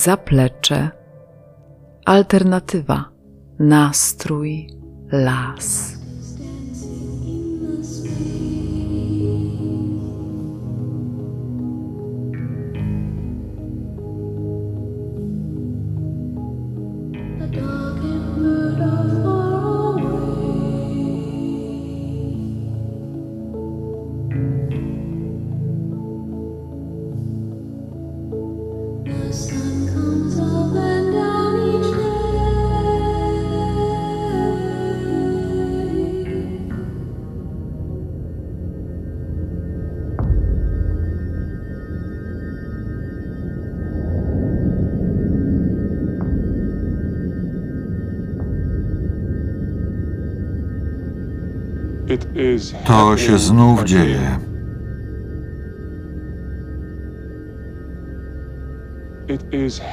zaplecze, alternatywa, nastrój, las. To się znów dzieje.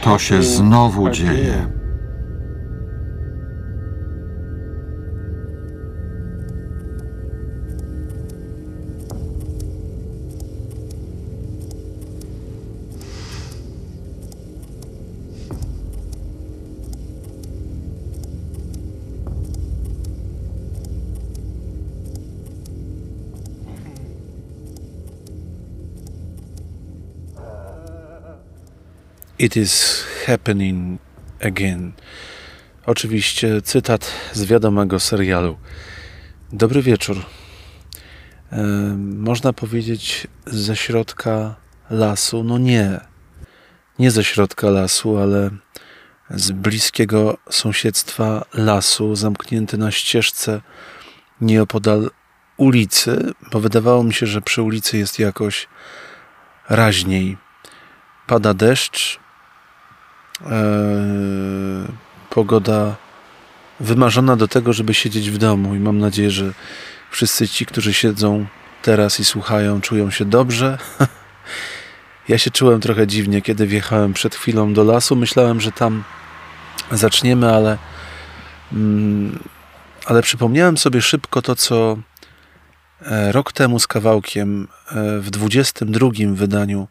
To się znowu dzieje. It is happening again. Oczywiście cytat z wiadomego serialu. Dobry wieczór. E, można powiedzieć ze środka lasu, no nie, nie ze środka lasu, ale z bliskiego sąsiedztwa lasu, zamknięty na ścieżce nieopodal ulicy, bo wydawało mi się, że przy ulicy jest jakoś raźniej. Pada deszcz, pogoda wymarzona do tego, żeby siedzieć w domu i mam nadzieję, że wszyscy ci, którzy siedzą teraz i słuchają, czują się dobrze. Ja się czułem trochę dziwnie, kiedy wjechałem przed chwilą do lasu. Myślałem, że tam zaczniemy, ale, mm, ale przypomniałem sobie szybko to, co e, rok temu z kawałkiem e, w 22 wydaniu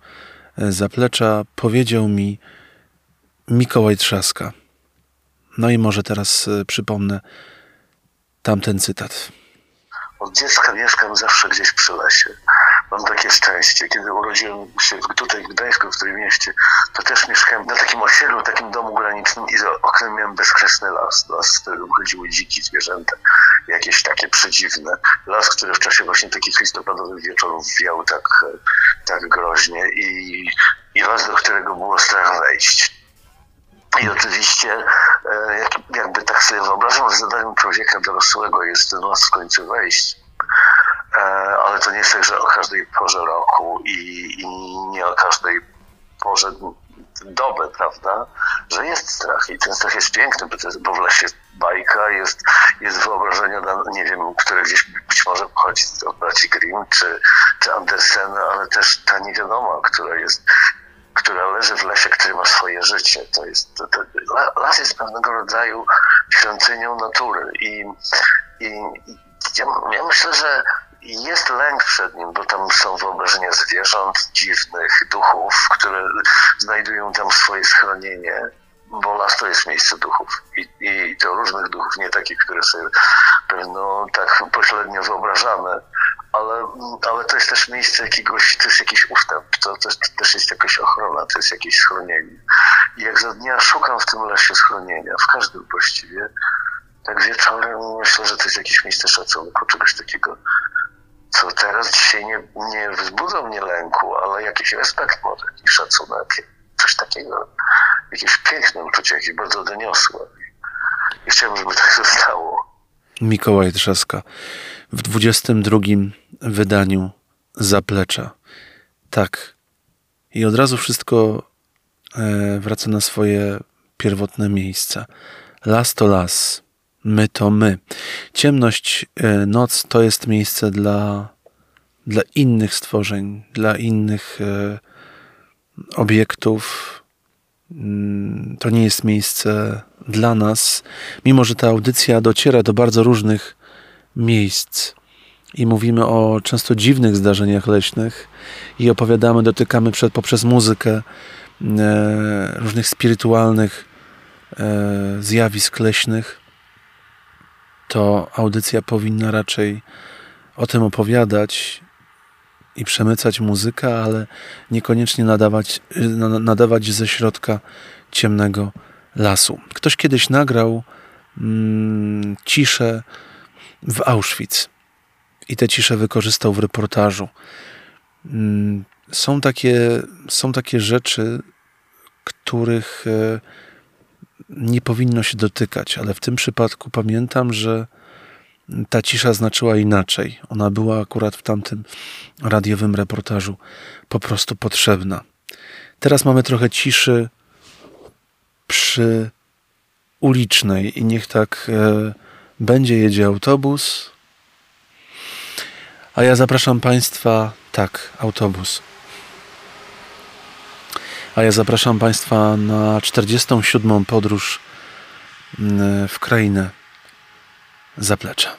e, Zaplecza powiedział mi Mikołaj Trzaska. No i może teraz e, przypomnę tamten cytat. Od dziecka mieszkam zawsze gdzieś przy lesie. Mam takie szczęście. Kiedy urodziłem się tutaj w Gdańsku, w tym mieście, to też mieszkałem na takim osiedlu, takim domu granicznym i za oknem miałem bezkresny las. Las, w którym chodziły dziki zwierzęta, jakieś takie przedziwne. Las, który w czasie właśnie takich listopadowych wieczorów wiał tak, e, tak groźnie i, i las, do którego było strach wejść. I oczywiście e, jakby tak sobie wyobrażam, że zadaniem człowieka dorosłego jest ten las w końcu wejść. E, ale to nie jest tak, że o każdej porze roku i, i nie o każdej porze doby, prawda, że jest strach i ten strach jest piękny, bo, to jest, bo w lesie bajka, jest, jest wyobrażenie, nie wiem, które gdzieś być może pochodzi od braci Grimm czy, czy Andersena, ale też ta niewiadoma, która jest która leży w lesie, który ma swoje życie. To jest, to, to, las jest pewnego rodzaju świątynią natury i, i ja, ja myślę, że jest lęk przed nim, bo tam są wyobrażenia zwierząt, dziwnych duchów, które znajdują tam swoje schronienie, bo las to jest miejsce duchów i, i to różnych duchów, nie takich, które sobie pewno tak pośrednio wyobrażamy, ale, ale to jest też miejsce jakiegoś, to jest jakiś ustęp, to, to, to też jest jakaś ochrona, to jest jakieś schronienie. I jak za dnia szukam w tym lesie schronienia, w każdym właściwie, tak wieczorem myślę, że to jest jakieś miejsce szacunku, czegoś takiego, co teraz dzisiaj nie, nie wzbudza mnie lęku, ale jakiś respekt może, jakiś szacunek, coś takiego, jakieś piękne uczucie, jakieś bardzo doniosłe. I chciałbym, żeby tak zostało. Mikołaj Trzaska w 22 wydaniu Zaplecza. Tak. I od razu wszystko e, wraca na swoje pierwotne miejsca. Las to las, my to my. Ciemność, e, noc to jest miejsce dla, dla innych stworzeń, dla innych e, obiektów. Mm, to nie jest miejsce dla nas, mimo że ta audycja dociera do bardzo różnych miejsc i mówimy o często dziwnych zdarzeniach leśnych i opowiadamy, dotykamy przed, poprzez muzykę e, różnych spirytualnych e, zjawisk leśnych, to audycja powinna raczej o tym opowiadać i przemycać muzykę, ale niekoniecznie nadawać, nadawać ze środka ciemnego lasu. Ktoś kiedyś nagrał mm, ciszę w Auschwitz i tę ciszę wykorzystał w reportażu. Mm, są takie, są takie rzeczy, których e, nie powinno się dotykać, ale w tym przypadku pamiętam, że ta cisza znaczyła inaczej. Ona była akurat w tamtym radiowym reportażu po prostu potrzebna. Teraz mamy trochę ciszy przy ulicznej i niech tak e, będzie, jedzie autobus. A ja zapraszam Państwa, tak, autobus. A ja zapraszam Państwa na 47. podróż w krainę zaplecza.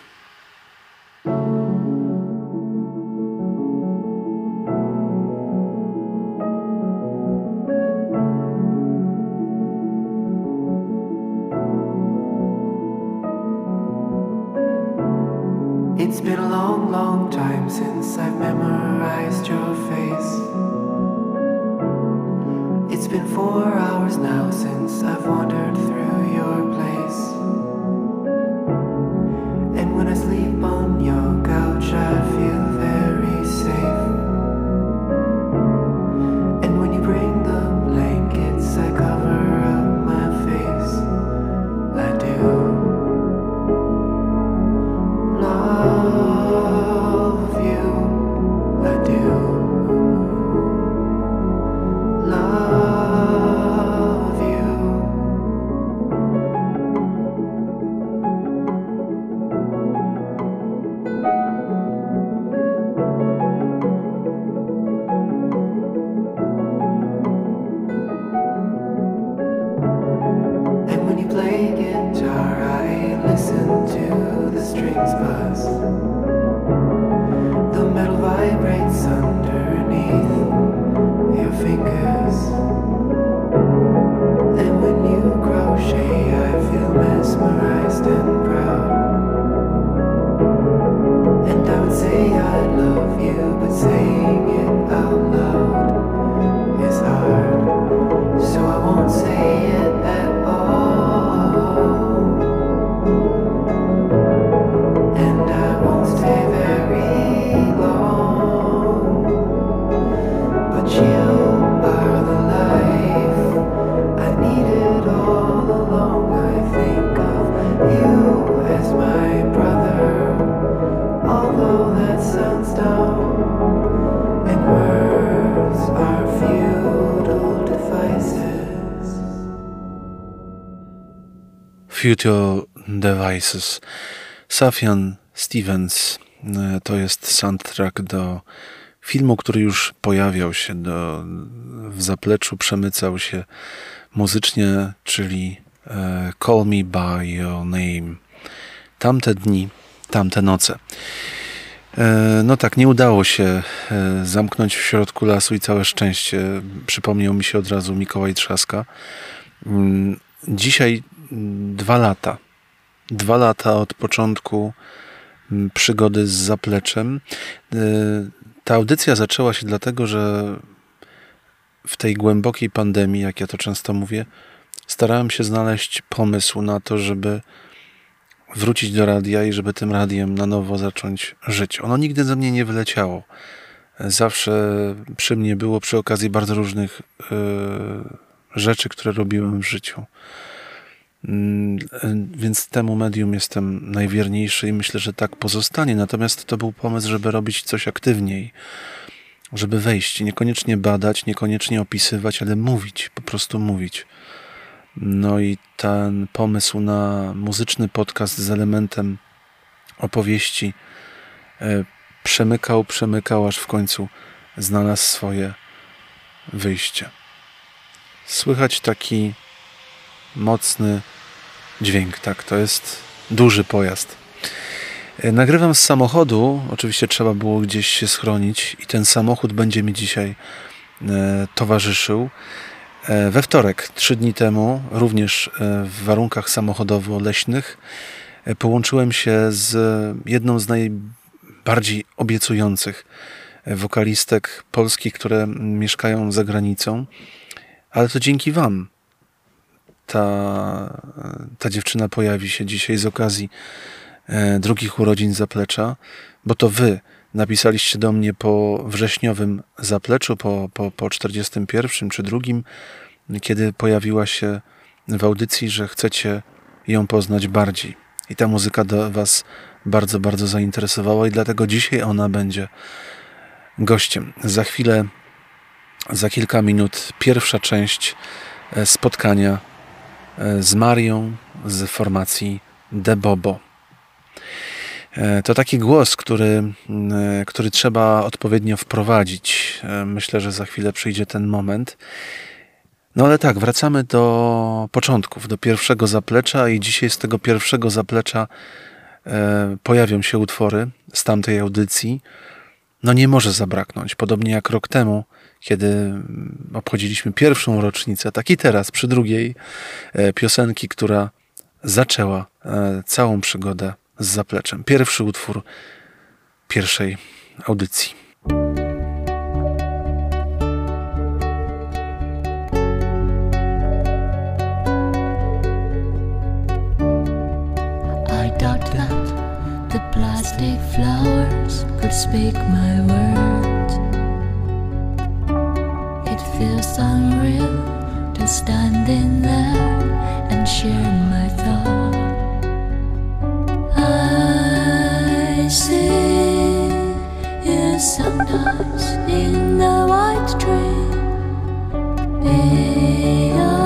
Time since I've memorized your face. It's been four hours now since I've wandered through to the Futile Devices. Safian Stevens e, to jest soundtrack do filmu, który już pojawiał się do, w zapleczu, przemycał się muzycznie, czyli e, Call Me By Your Name. Tamte dni, tamte noce. E, No tak, nie udało się zamknąć w środku lasu i całe szczęście. Przypomniał mi się od razu Mikołaj Trzaska. Mm, Dzisiaj dwa lata. Dwa lata od początku mm, przygody z zapleczem. E, Ta audycja zaczęła się dlatego, że w tej głębokiej pandemii, jak ja to często mówię, starałem się znaleźć pomysł na to, żeby wrócić do radia i żeby tym radiem na nowo zacząć żyć. Ono nigdy ze mnie nie wyleciało. Zawsze przy mnie było przy okazji bardzo różnych e, rzeczy, które robiłem w życiu. Mm, Więc temu medium jestem najwierniejszy i myślę, że tak pozostanie. Natomiast to był pomysł, żeby robić coś aktywniej, żeby wejść, niekoniecznie badać, niekoniecznie opisywać, ale mówić, po prostu mówić. No i ten pomysł na muzyczny podcast z elementem opowieści e, przemykał, przemykał, aż w końcu znalazł swoje wyjście. Słychać taki mocny dźwięk, tak, to jest duży pojazd. E, Nagrywam z samochodu, oczywiście trzeba było gdzieś się schronić i ten samochód będzie mi dzisiaj e, towarzyszył. E, we wtorek, trzy dni temu, również w warunkach samochodowo-leśnych, połączyłem się z jedną z najbardziej obiecujących wokalistek polskich, które mieszkają za granicą, ale to dzięki Wam. Ta, ta dziewczyna pojawi się dzisiaj z okazji drugich urodzin Zaplecza, bo to Wy napisaliście do mnie po wrześniowym zapleczu, po, po, po 41 czy drugim, kiedy pojawiła się w audycji, że chcecie ją poznać bardziej. I ta muzyka do Was bardzo, bardzo zainteresowała, i dlatego dzisiaj ona będzie gościem. Za chwilę, za kilka minut, pierwsza część e, spotkania e, z Marią z formacji Debobo. E, to taki głos, który, e, który trzeba odpowiednio wprowadzić. E, myślę, że za chwilę przyjdzie ten moment. No ale tak, wracamy do początków, do pierwszego zaplecza i dzisiaj z tego pierwszego zaplecza pojawią się utwory z tamtej audycji. No nie może zabraknąć, podobnie jak rok temu, kiedy obchodziliśmy pierwszą rocznicę, tak i teraz przy drugiej piosenki, która zaczęła całą przygodę z zapleczem. Pierwszy utwór pierwszej audycji. I thought that the plastic flowers could speak my words. Unreal to stand in there and share my thoughts. I see you sometimes in the white tree beyond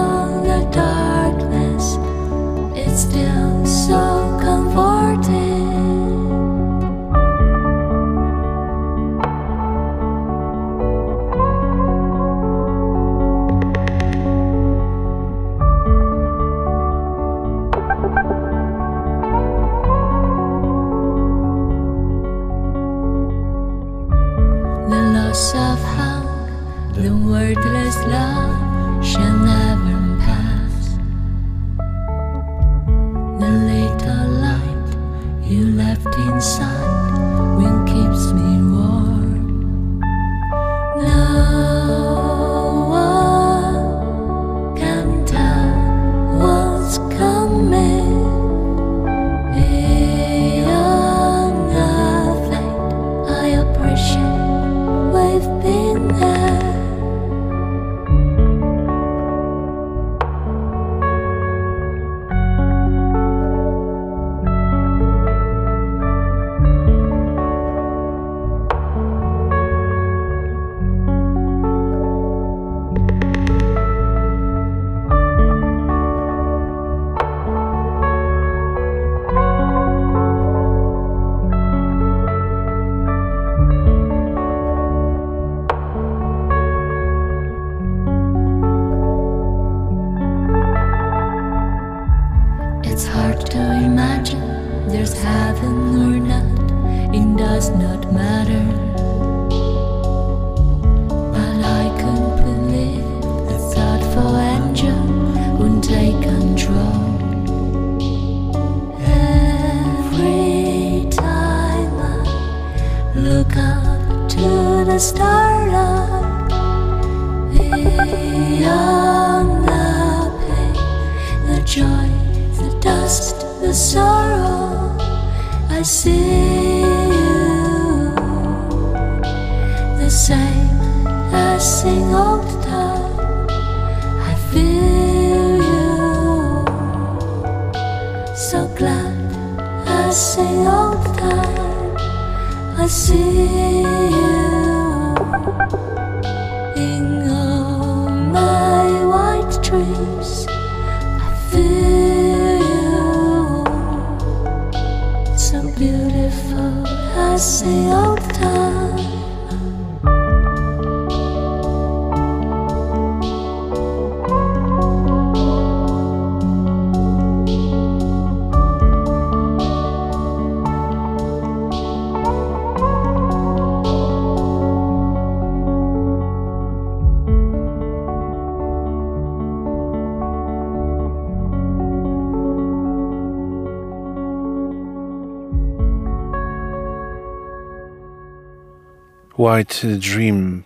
White Dream,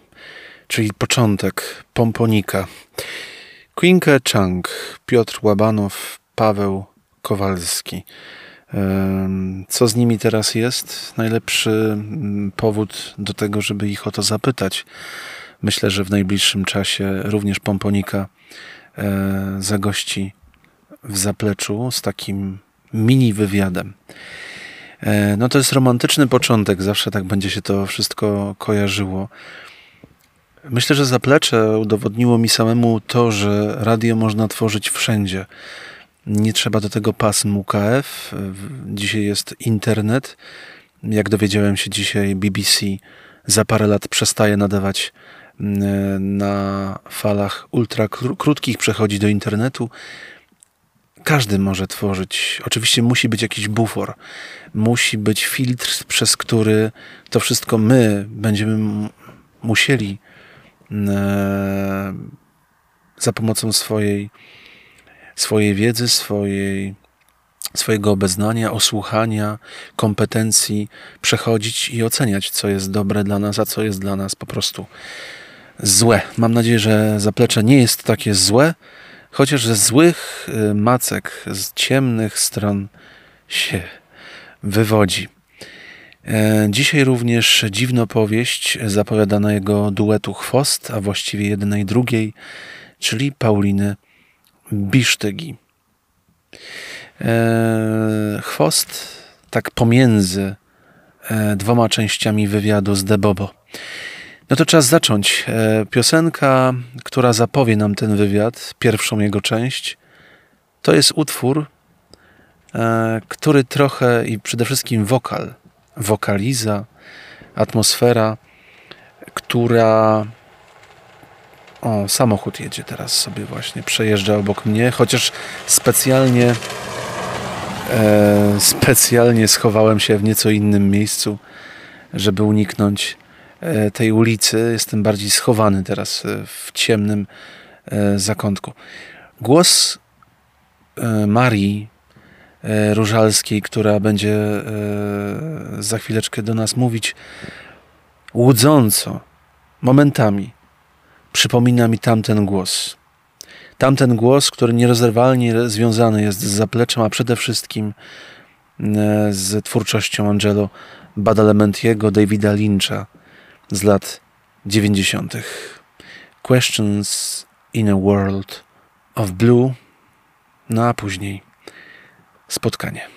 czyli początek Pomponika. Quinke Chang, Piotr Łabanow, Paweł Kowalski. Co z nimi teraz jest? Najlepszy mm, powód do tego, żeby ich o to zapytać. Myślę, że w najbliższym czasie również Pomponika e, zagości w zapleczu z takim mini wywiadem. E, no to jest romantyczny początek, zawsze tak będzie się to wszystko kojarzyło. Myślę, że zaplecze udowodniło mi samemu to, że radio można tworzyć wszędzie. Nie trzeba do tego pasm UKF. Dzisiaj jest internet. Jak dowiedziałem się dzisiaj, BBC za parę lat przestaje nadawać mm, na falach ultra krótkich, przechodzi do internetu. Każdy może tworzyć. Oczywiście musi być jakiś bufor, musi być filtr, przez który to wszystko my będziemy musieli za pomocą swojej, swojej wiedzy, swojej, swojego obeznania, osłuchania, kompetencji przechodzić i oceniać, co jest dobre dla nas, a co jest dla nas po prostu złe. Mam nadzieję, że zaplecze nie jest takie złe, chociaż ze złych y, macek, z ciemnych stron się wywodzi. E, dzisiaj również dziwna powieść zapowiadanego duetu Chwost, a właściwie jednej drugiej, czyli Pauliny Bisztygi. E, chwost tak pomiędzy e, dwoma częściami wywiadu z Debobo. No to czas zacząć. E, piosenka, która zapowie nam ten wywiad, pierwszą jego część, to jest utwór, e, który trochę i przede wszystkim wokal, wokaliza, atmosfera, która. O, samochód jedzie teraz sobie właśnie, przejeżdża obok mnie, chociaż specjalnie e, specjalnie schowałem się w nieco innym miejscu, żeby uniknąć tej ulicy. Jestem bardziej schowany teraz e, w ciemnym e, zakątku. Głos Marii Różalskiej, która będzie za chwileczkę do nas mówić łudząco, momentami przypomina mi tamten głos. Tamten głos, który nierozerwalnie związany jest z zapleczem, a przede wszystkim z twórczością Angelo Badalamentiego, Davida Lyncha, z lat 90. Questions in a World of Blue, no a później spotkanie.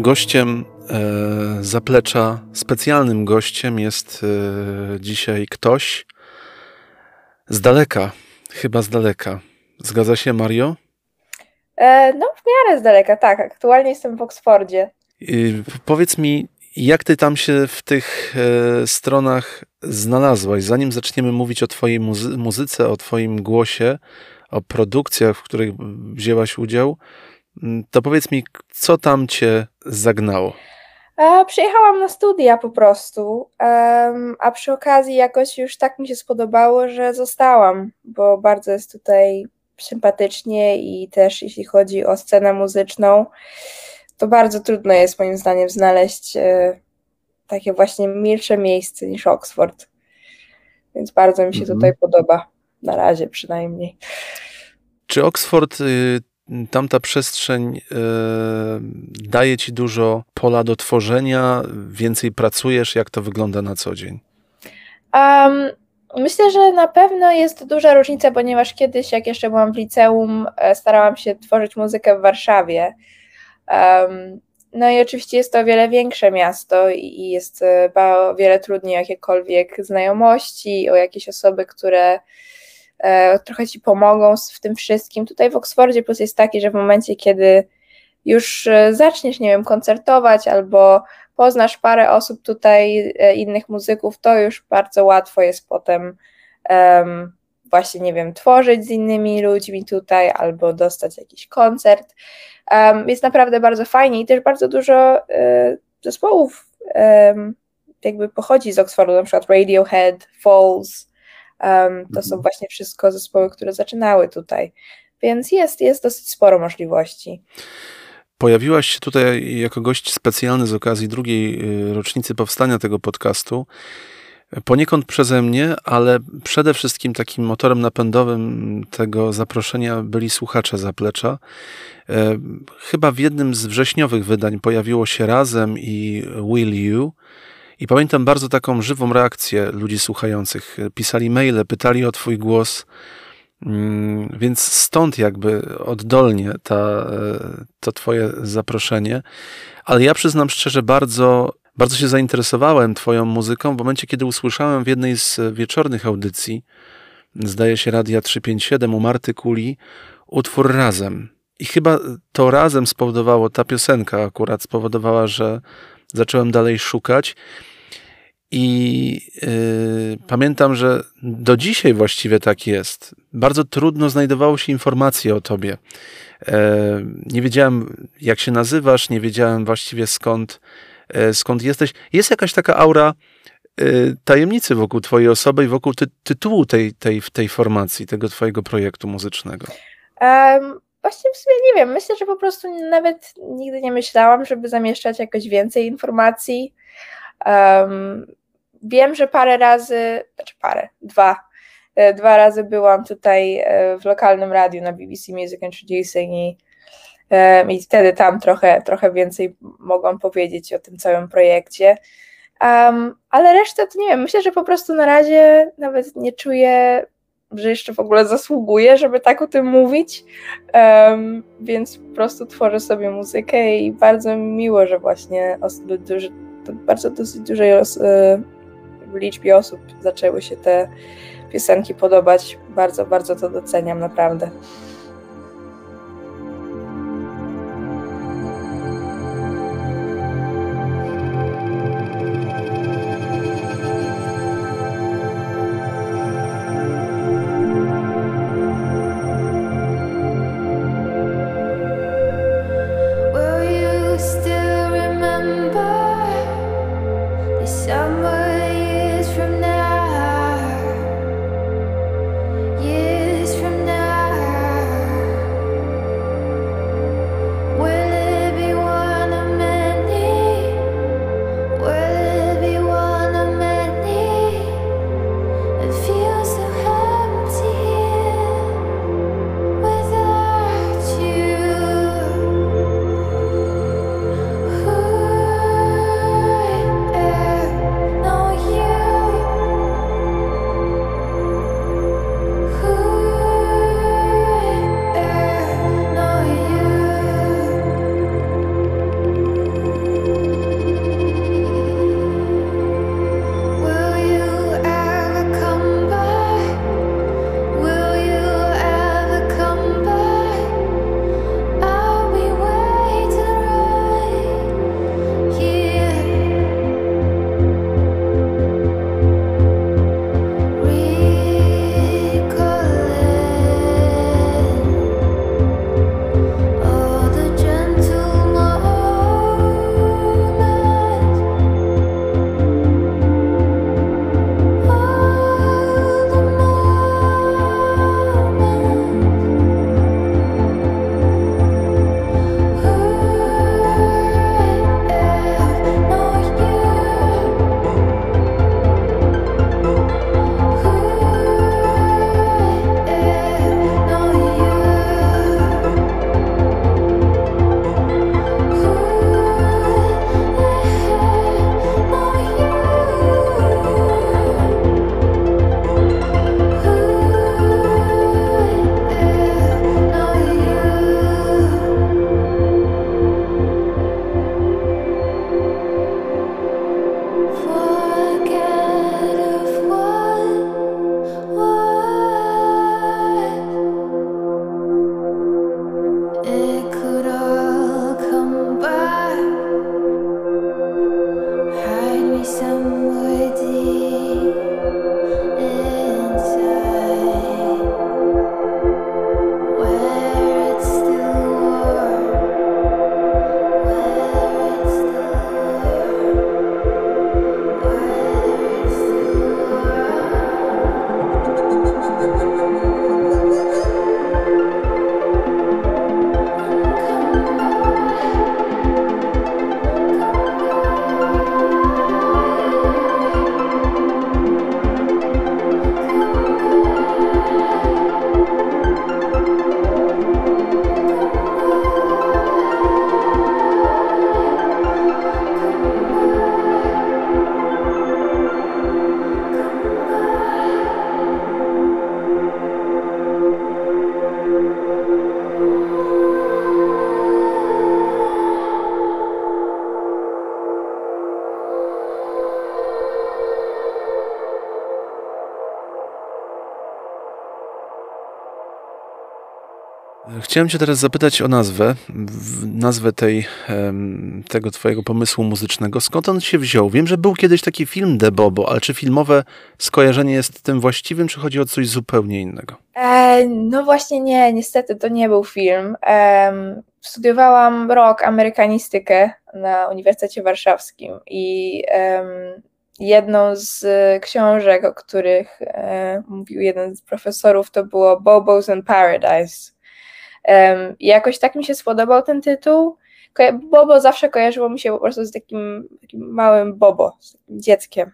Gościem e, zaplecza, specjalnym gościem jest e, dzisiaj ktoś z daleka, chyba z daleka. Zgadza się, Mario? E, no, w miarę z daleka, tak. Aktualnie jestem w Oksfordzie. powiedz mi, jak ty tam się w tych stronach znalazłaś? Zanim zaczniemy mówić o twojej muzy muzyce, o twoim głosie, o produkcjach, w których wzięłaś udział, to powiedz mi, co tam cię zagnało? E, przyjechałam na studia po prostu, a przy okazji jakoś już tak mi się spodobało, że zostałam, bo bardzo jest tutaj sympatycznie i też jeśli chodzi o scenę muzyczną, to bardzo trudno jest moim zdaniem znaleźć e, takie właśnie milsze miejsce niż Oxford. Więc bardzo mi się mhm. tutaj podoba, na razie przynajmniej. Czy Oxford y, tamta przestrzeń e, daje ci dużo pola do tworzenia, więcej pracujesz, jak to wygląda na co dzień? Um, myślę, że na pewno jest duża różnica, ponieważ kiedyś, jak jeszcze byłam w liceum, e, starałam się tworzyć muzykę w Warszawie. Um, no i oczywiście jest to o wiele większe miasto i jest e, o wiele trudniej o jakiekolwiek znajomości, o jakieś osoby, które trochę ci pomogą w tym wszystkim. Tutaj w Oksfordzie plus jest taki, że w momencie, kiedy już e, zaczniesz, nie wiem, koncertować albo poznasz parę osób tutaj, e, innych muzyków, to już bardzo łatwo jest potem um, właśnie, nie wiem, tworzyć z innymi ludźmi tutaj albo dostać jakiś koncert. Um, jest naprawdę bardzo fajnie i też bardzo dużo um, zespołów jakby pochodzi z Oxfordu, na przykład Radiohead, Falls, to są mhm. właśnie wszystko zespoły, które zaczynały tutaj. Więc jest, jest dosyć sporo możliwości. Pojawiłaś się tutaj jako gość specjalny z okazji drugiej y, rocznicy powstania tego podcastu. Poniekąd przeze mnie, ale przede wszystkim takim motorem napędowym tego zaproszenia byli słuchacze zaplecza. E, chyba w jednym z wrześniowych wydań pojawiło się razem i Will You. I pamiętam bardzo taką żywą reakcję ludzi słuchających. Pisali maile, pytali o Twój głos. Mm, więc stąd jakby oddolnie ta, e, to Twoje zaproszenie. Ale ja przyznam szczerze, bardzo, bardzo się zainteresowałem Twoją muzyką w momencie, kiedy usłyszałem w jednej z wieczornych audycji, zdaje się Radia 357 u Marty Kuli, utwór Razem. I chyba to razem spowodowało, ta piosenka akurat spowodowała, że zacząłem dalej szukać. I yy, pamiętam, że do dzisiaj właściwie tak jest. Bardzo trudno znajdowało się informacje o tobie. E, nie wiedziałem, jak się nazywasz, nie wiedziałem właściwie skąd, e, skąd jesteś. Jest jakaś taka aura e, tajemnicy wokół twojej osoby i wokół ty tytułu tej, tej, tej formacji, tego twojego projektu muzycznego. Um, właśnie w sumie nie wiem, myślę, że po prostu nawet nigdy nie myślałam, żeby zamieszczać jakoś więcej informacji. Um, wiem, że parę razy, znaczy parę, dwa, e, dwa razy byłam tutaj e, w lokalnym radiu na BBC Music Introducing i, i wtedy tam trochę, trochę więcej mogłam powiedzieć o tym całym projekcie. Um, ale resztę to nie wiem, myślę, że po prostu na razie nawet nie czuję że jeszcze w ogóle zasługuję, żeby tak o tym mówić, um, więc po prostu tworzę sobie muzykę i bardzo miło, że właśnie osoby duży, bardzo dosyć dużej e, liczbie osób zaczęły się te piosenki podobać. Bardzo, bardzo to doceniam, naprawdę. Chciałem Cię teraz zapytać o nazwę, nazwę tej, tego Twojego pomysłu muzycznego. Skąd on się wziął? Wiem, że był kiedyś taki film De Bobo, ale czy filmowe skojarzenie jest tym właściwym, czy chodzi o coś zupełnie innego? E, no właśnie nie, niestety to nie był film. E, studiowałam rok amerykanistykę na Uniwersytecie Warszawskim i e, jedną z książek, o których e, mówił jeden z profesorów, to było Bobos in Paradise Um, jakoś tak mi się spodobał ten tytuł. Bobo zawsze kojarzyło mi się po prostu z takim, takim małym Bobo, z takim dzieckiem.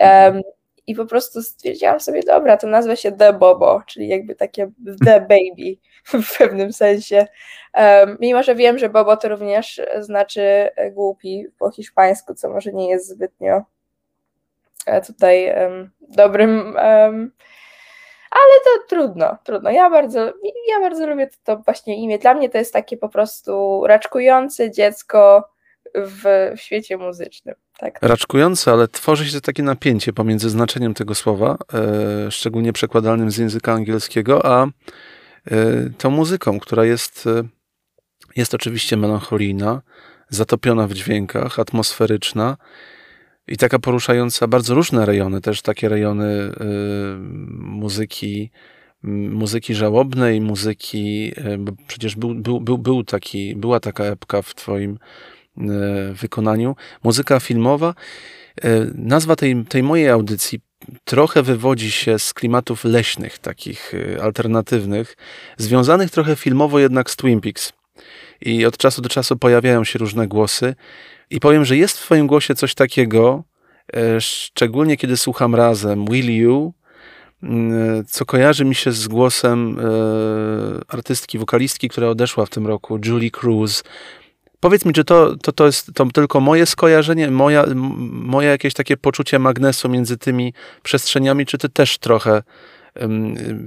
Um, I po prostu stwierdziłam sobie, dobra, to nazwę się The Bobo, czyli jakby takie The Baby w pewnym sensie. Um, mimo, że wiem, że Bobo to również znaczy głupi po hiszpańsku, co może nie jest zbytnio e, tutaj um, dobrym ale to trudno, trudno. Ja bardzo, ja bardzo lubię to, to właśnie imię. Dla mnie to jest takie po prostu raczkujące dziecko w, w świecie muzycznym. Tak. Raczkujące, ale tworzy się takie napięcie pomiędzy znaczeniem tego słowa, e, szczególnie przekładalnym z języka angielskiego, a e, tą muzyką, która jest, e, jest oczywiście melancholijna, zatopiona w dźwiękach, atmosferyczna, i taka poruszająca bardzo różne rejony, też takie rejony y, muzyki, muzyki żałobnej, muzyki, y, bo przecież był, był, był, był taki, była taka epka w twoim y, wykonaniu. Muzyka filmowa. Nazwa tej, tej mojej audycji trochę wywodzi się z klimatów leśnych, takich alternatywnych, związanych trochę filmowo jednak z Twin Peaks. I od czasu do czasu pojawiają się różne głosy. I powiem, że jest w Twoim głosie coś takiego, e, szczególnie kiedy słucham razem Will You, mm, co kojarzy mi się z głosem e, artystki, wokalistki, która odeszła w tym roku, Julie Cruz. Powiedz mi, czy to, to, to jest to tylko moje skojarzenie, moja, moje jakieś takie poczucie magnesu między tymi przestrzeniami, czy ty też trochę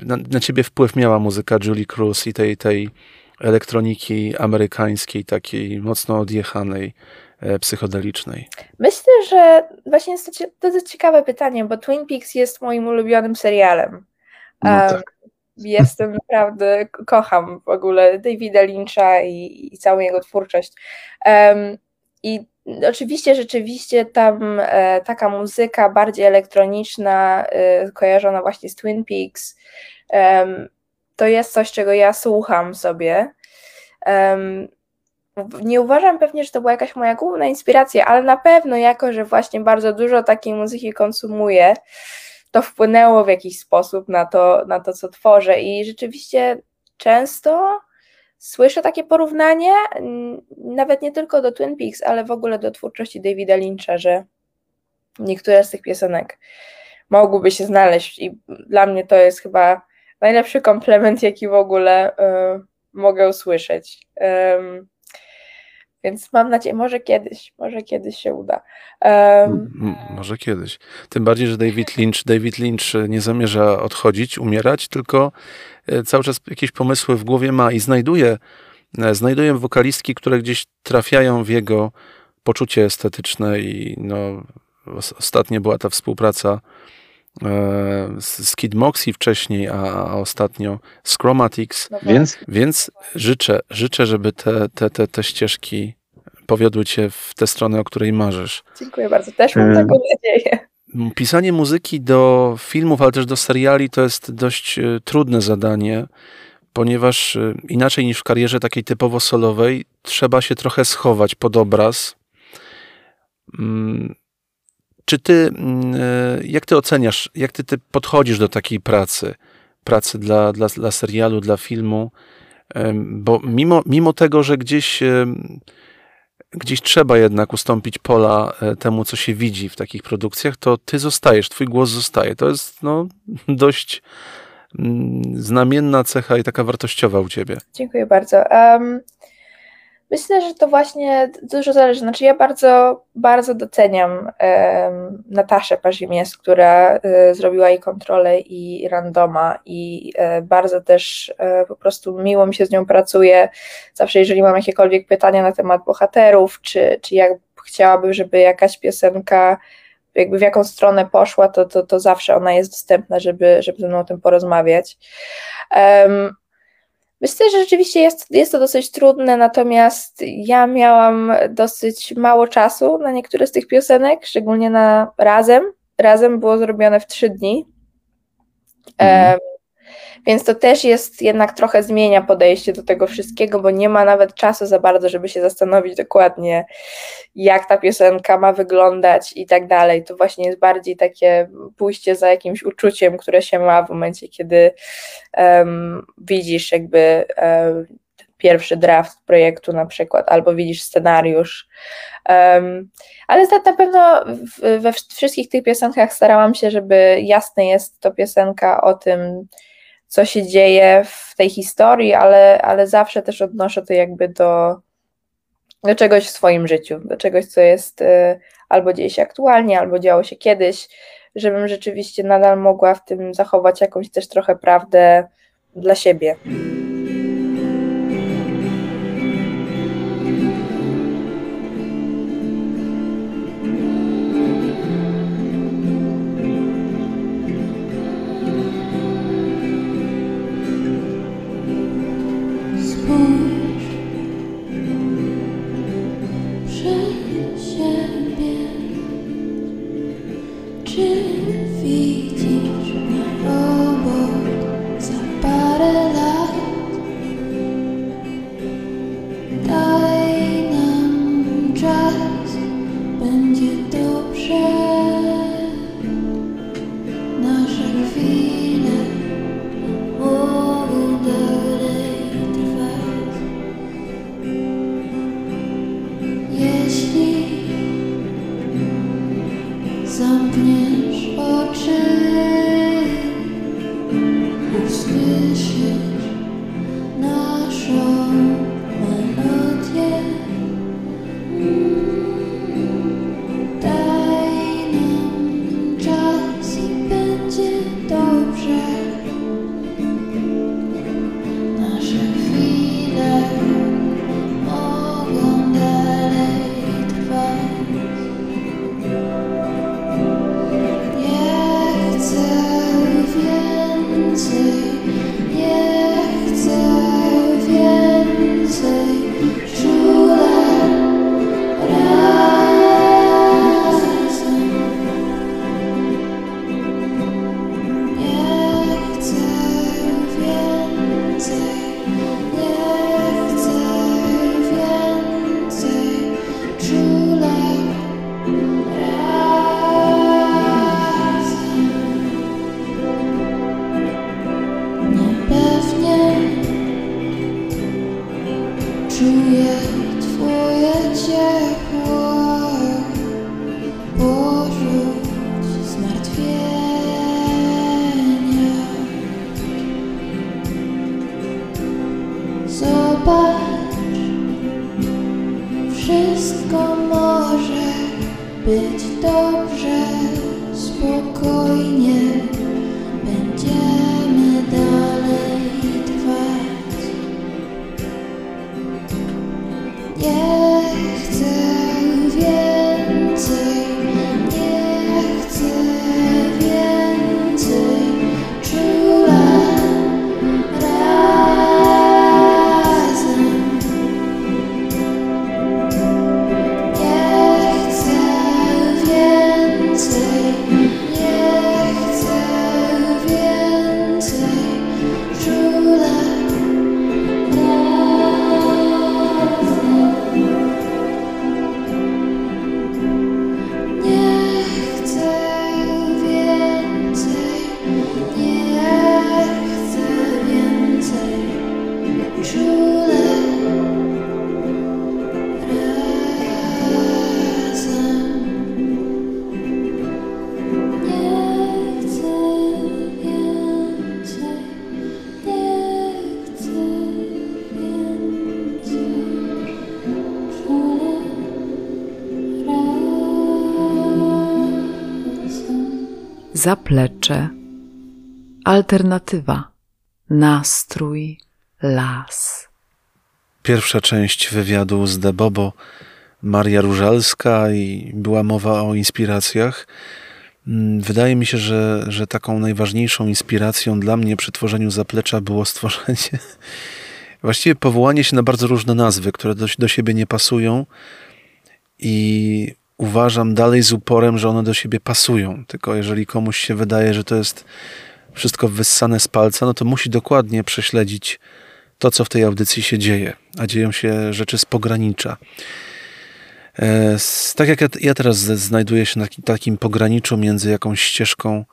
na, na ciebie wpływ miała muzyka Julie Cruz i tej, tej elektroniki amerykańskiej, takiej mocno odjechanej, E, psychodelicznej? Myślę, że właśnie jest to, to jest ciekawe pytanie, bo Twin Peaks jest moim ulubionym serialem. No tak. Jestem naprawdę, kocham w ogóle Davida Lyncha i, i całą jego twórczość. Um, I oczywiście, rzeczywiście tam e, taka muzyka bardziej elektroniczna, e, kojarzona właśnie z Twin Peaks, um, to jest coś, czego ja słucham sobie. Um, nie uważam pewnie, że to była jakaś moja główna inspiracja, ale na pewno jako, że właśnie bardzo dużo takiej muzyki konsumuję, to wpłynęło w jakiś sposób na to, na to co tworzę i rzeczywiście często słyszę takie porównanie, nawet nie tylko do Twin Peaks, ale w ogóle do twórczości Davida Lyncha, że niektóre z tych piosenek mogłyby się znaleźć i dla mnie to jest chyba najlepszy komplement, jaki w ogóle y, mogę usłyszeć. Um, więc mam nadzieję, może kiedyś, może kiedyś się uda. Um, może kiedyś. Tym bardziej, że David Lynch, David Lynch nie zamierza odchodzić, umierać, tylko e, cały czas jakieś pomysły w głowie ma i znajduje, e, znajduje wokalistki, które gdzieś trafiają w jego poczucie estetyczne i no, ostatnio była ta współpraca e, z Kid Moxie wcześniej, a, a ostatnio z Chromatics. No więc, więc życzę, życzę, żeby te, te, te, te ścieżki powiodły cię w tę stronę, o której marzysz. Dziękuję bardzo, też mam taką nadzieję. Pisanie muzyki do filmów, ale też do seriali to jest dość e, trudne zadanie, ponieważ e, inaczej niż w karierze takiej typowo solowej, trzeba się trochę schować pod obraz. Mm, czy ty, mm, e, jak ty oceniasz, jak ty, ty podchodzisz do takiej pracy, pracy dla, dla, dla serialu, dla filmu? Bo mimo, mimo tego, że gdzieś, gdzieś trzeba jednak ustąpić pola e, temu, co się widzi w takich produkcjach, to ty zostajesz, twój głos zostaje. To jest no, dość mm, znamienna cecha i taka wartościowa u ciebie. Dziękuję bardzo. Um, Myślę, że to właśnie dużo zależy. Znaczy, ja bardzo, bardzo doceniam Nataszę Parzimies, która um, zrobiła i kontrolę, i randoma, i um, bardzo też e, po prostu miło mi się z nią pracuje. Zawsze, jeżeli mam jakiekolwiek pytania na temat bohaterów, czy, czy jak chciałabym, żeby jakaś piosenka jakby w jaką stronę poszła, to, to, to zawsze ona jest dostępna, żeby, żeby ze mną o tym porozmawiać. Um, Myślę, że rzeczywiście jest, jest to dosyć trudne, natomiast ja miałam dosyć mało czasu na niektóre z tych piosenek, szczególnie na Razem. Razem było zrobione w trzy dni. Mhm. Więc to też jest jednak trochę zmienia podejście do tego wszystkiego, bo nie ma nawet czasu za bardzo, żeby się zastanowić dokładnie, jak ta piosenka ma wyglądać i tak dalej. To właśnie jest bardziej takie pójście za jakimś uczuciem, które się ma w momencie, kiedy um, widzisz jakby um, pierwszy draft projektu na przykład, albo widzisz scenariusz. Um, ale na pewno we wszystkich tych piosenkach starałam się, żeby jasne jest to piosenka o tym, co się dzieje w tej historii, ale, ale zawsze też odnoszę to jakby do, do czegoś w swoim życiu, do czegoś, co jest y, albo dzieje się aktualnie, albo działo się kiedyś, żebym rzeczywiście nadal mogła w tym zachować jakąś też trochę prawdę dla siebie. Zaplecze, alternatywa, nastrój, las. Pierwsza część wywiadu z Debobo, Maria Różalska i była mowa o inspiracjach. Mm, wydaje mi się, że, że taką najważniejszą inspiracją dla mnie przy tworzeniu zaplecza było stworzenie, właściwie powołanie się na bardzo różne nazwy, które do, do siebie nie pasują i uważam dalej z uporem, że one do siebie pasują. Tylko jeżeli komuś się wydaje, że to jest wszystko wyssane z palca, no to musi dokładnie prześledzić to, co w tej audycji się dzieje. A dzieją się rzeczy z pogranicza. E, tak jak ja, teraz znajduję się na takim pograniczu między jakąś ścieżką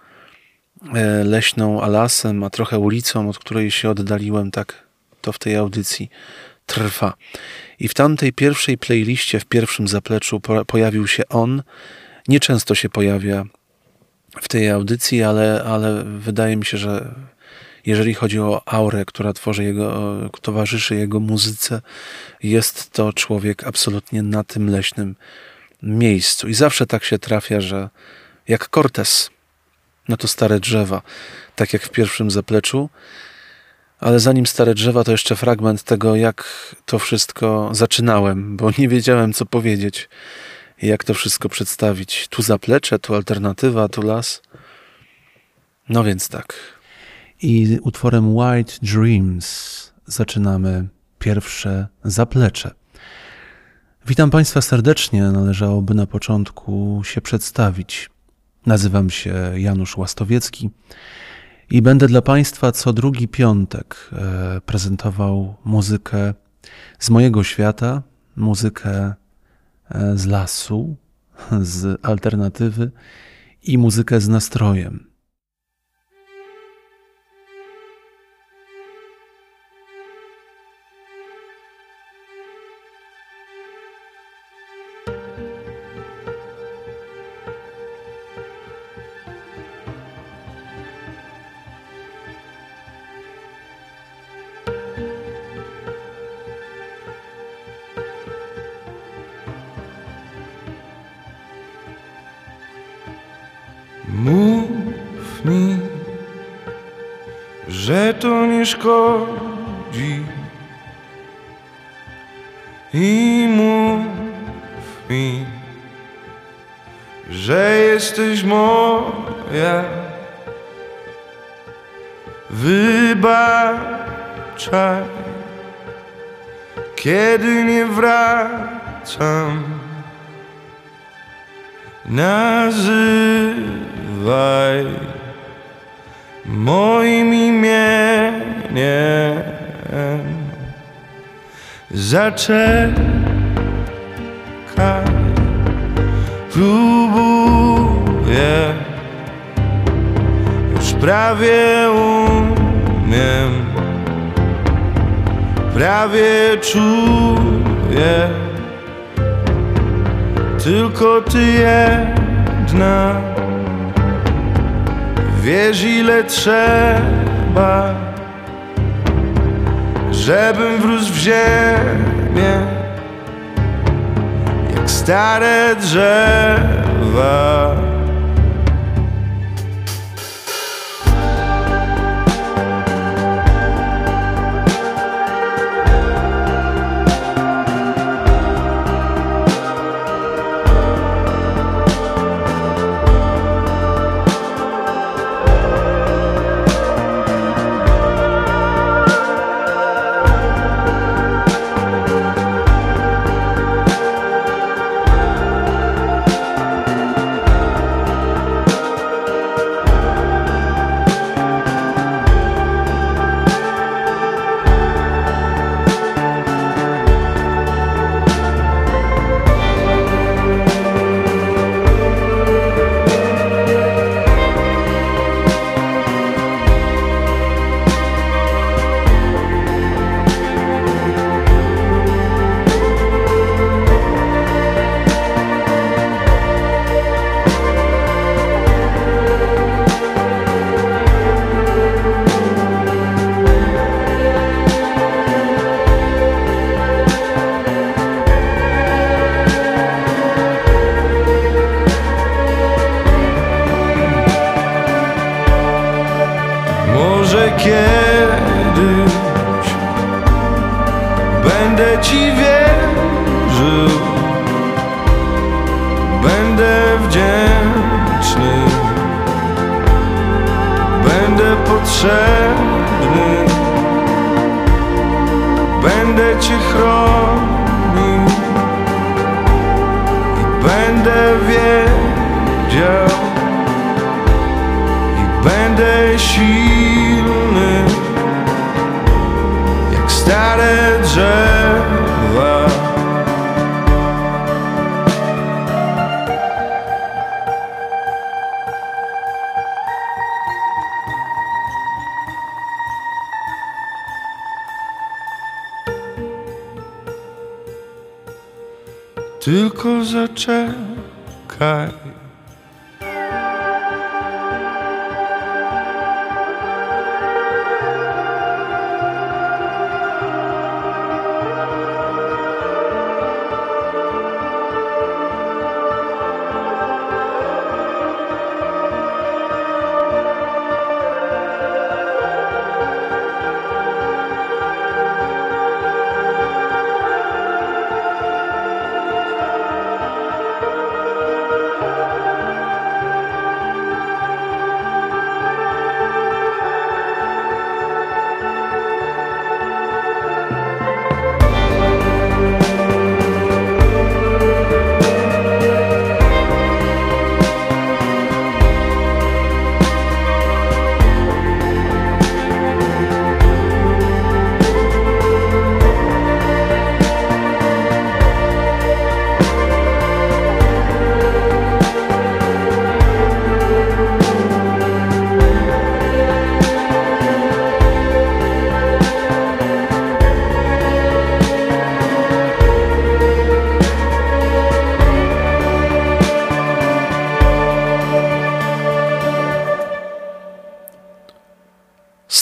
e, leśną a lasem, a trochę ulicą, od której się oddaliłem, tak to w tej audycji trwa. I w tamtej pierwszej playliście, w pierwszym zapleczu pojawił się on. Nieczęsto się pojawia w tej audycji, ale, ale wydaje mi się, że jeżeli chodzi o aurę, która tworzy jego, towarzyszy jego muzyce, jest to człowiek absolutnie na tym leśnym miejscu. I zawsze tak się trafia, że jak Cortez, no to stare drzewa, tak jak w pierwszym zapleczu. Ale zanim stare drzewa, to jeszcze fragment tego, jak to wszystko zaczynałem, bo nie wiedziałem, co powiedzieć, jak to wszystko przedstawić. Tu zaplecze, tu alternatywa, tu las. No więc tak. I utworem White Dreams zaczynamy pierwsze zaplecze. Witam Państwa serdecznie. Należałoby na początku się przedstawić. Nazywam się Janusz Łastowiecki i będę dla Państwa co drugi piątek e, prezentował muzykę z mojego świata, muzykę e, z lasu, z alternatywy i muzykę z nastrojem. Zaczekaj, próbuję, już prawie umiem, prawie czuję, tylko ty jedna. Wiesz ile trzeba Żebym wrósł w ziemię Jak stare drzewa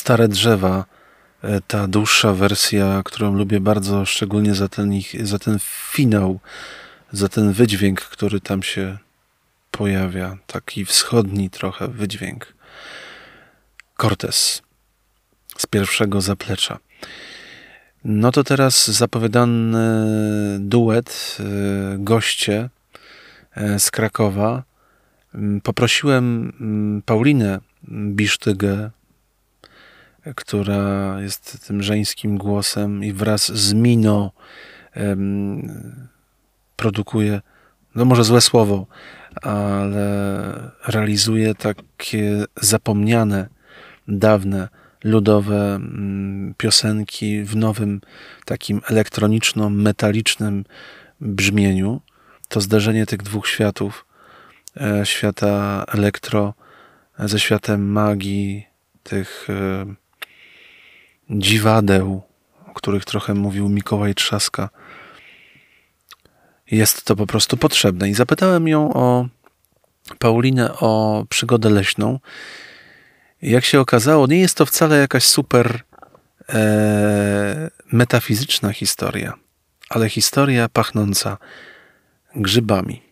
Stare drzewa, e, ta dłuższa wersja, którą lubię bardzo, szczególnie za ten, ich, za ten finał, za ten wydźwięk, który tam się pojawia, taki wschodni trochę wydźwięk. Cortez z pierwszego zaplecza. No to teraz zapowiadany duet, e, goście e, z Krakowa. Mm, poprosiłem mm, Paulinę Bisztygę, która jest tym żeńskim głosem i wraz z Mino produkuje, no może złe słowo, ale realizuje takie zapomniane, dawne, ludowe piosenki w nowym, takim elektroniczno-metalicznym brzmieniu. To zdarzenie tych dwóch światów, e, świata elektro ze światem magii, tych e, dziwadeł, o których trochę mówił Mikołaj Trzaska. Jest to po prostu potrzebne. I zapytałem ją o Paulinę o przygodę leśną. Jak się okazało, nie jest to wcale jakaś super e, metafizyczna historia, ale historia pachnąca grzybami.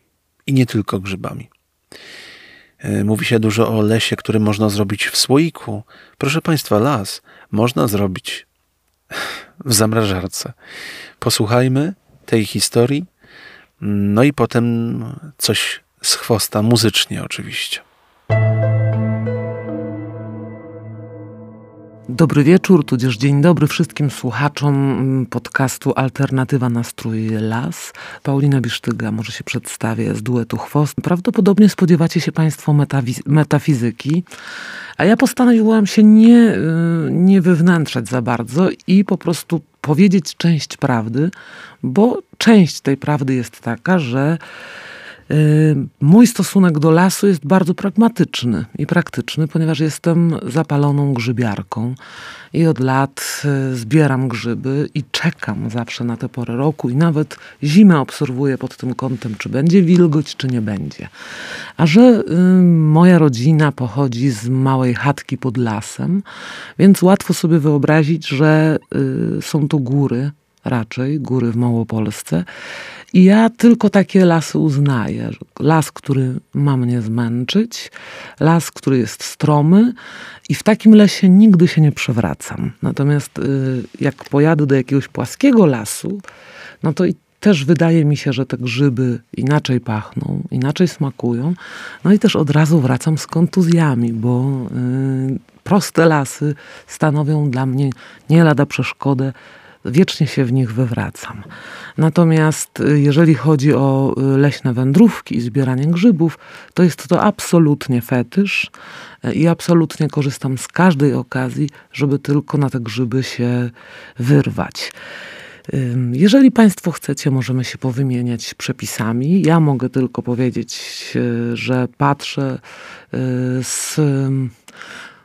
I nie tylko grzybami. E, mówi się dużo o lesie, który można zrobić w słoiku. Proszę Państwa, las można zrobić w zamrażarce. Posłuchajmy tej historii, no i potem coś z chwosta, muzycznie oczywiście. Dobry wieczór, tudzież dzień dobry wszystkim słuchaczom podcastu Alternatywa Nastrój Las. Paulina Bisztyga może się przedstawię z duetu Chwost. Prawdopodobnie spodziewacie się Państwo metafizyki, a ja postanowiłam się nie, y, nie wywnętrzać za bardzo i po prostu powiedzieć część prawdy, bo część tej prawdy jest taka, że mój stosunek do lasu jest bardzo pragmatyczny i praktyczny, ponieważ jestem zapaloną grzybiarką i od lat y, zbieram grzyby i czekam zawsze na tę porę roku i nawet zimę obserwuję pod tym kątem, czy będzie wilgoć, czy nie będzie. A że y, moja rodzina pochodzi z małej chatki pod lasem, więc łatwo sobie wyobrazić, że są to góry, raczej góry w Małopolsce i ja tylko takie lasy uznaję. Las, który ma mnie zmęczyć, las, który jest stromy i w takim lesie nigdy się nie przewracam. Natomiast y, jak pojadę do jakiegoś płaskiego lasu, no to i też wydaje mi się, że te grzyby inaczej pachną, inaczej smakują. No i też od razu wracam z kontuzjami, bo y, proste lasy stanowią dla mnie nie lada przeszkodę wiecznie się w nich wywracam. Natomiast y, jeżeli chodzi o y, leśne wędrówki i zbieranie grzybów, to jest to absolutnie fetysz y, i absolutnie korzystam z każdej okazji, żeby tylko na te grzyby się wyrwać. Jeżeli Państwo chcecie, możemy się powymieniać przepisami. Ja mogę tylko powiedzieć, że patrzę z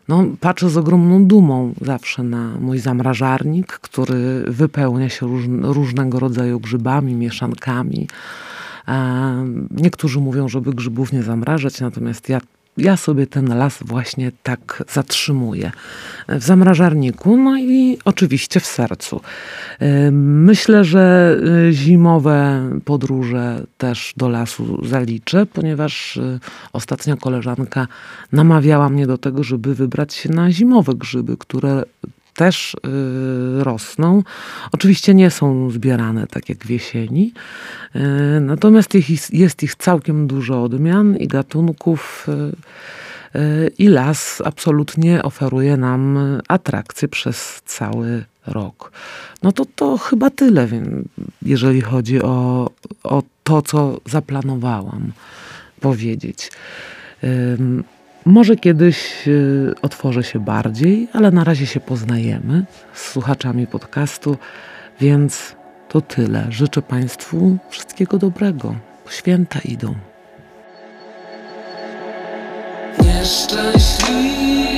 no, patrzę z ogromną dumą zawsze na mój zamrażarnik, który wypełnia się róż, różnego rodzaju grzybami, mieszankami. Niektórzy mówią, żeby grzybów nie zamrażać, natomiast ja ja sobie ten las właśnie tak zatrzymuję. W zamrażarniku, no i oczywiście w sercu. Myślę, że y, zimowe podróże też do lasu zaliczę, ponieważ y, ostatnia koleżanka namawiała mnie do tego, żeby wybrać się na zimowe grzyby, które też y, rosną. Oczywiście nie są zbierane tak jak w jesieni, y, natomiast jest ich całkiem dużo odmian i gatunków. Y, I las absolutnie oferuje nam atrakcje przez cały rok. No to to chyba tyle, jeżeli chodzi o, o to, co zaplanowałam powiedzieć. Może kiedyś y, otworzę się bardziej, ale na razie się poznajemy z słuchaczami podcastu, więc to tyle. Życzę Państwu wszystkiego dobrego. Święta idą. Nieszczęśliwy.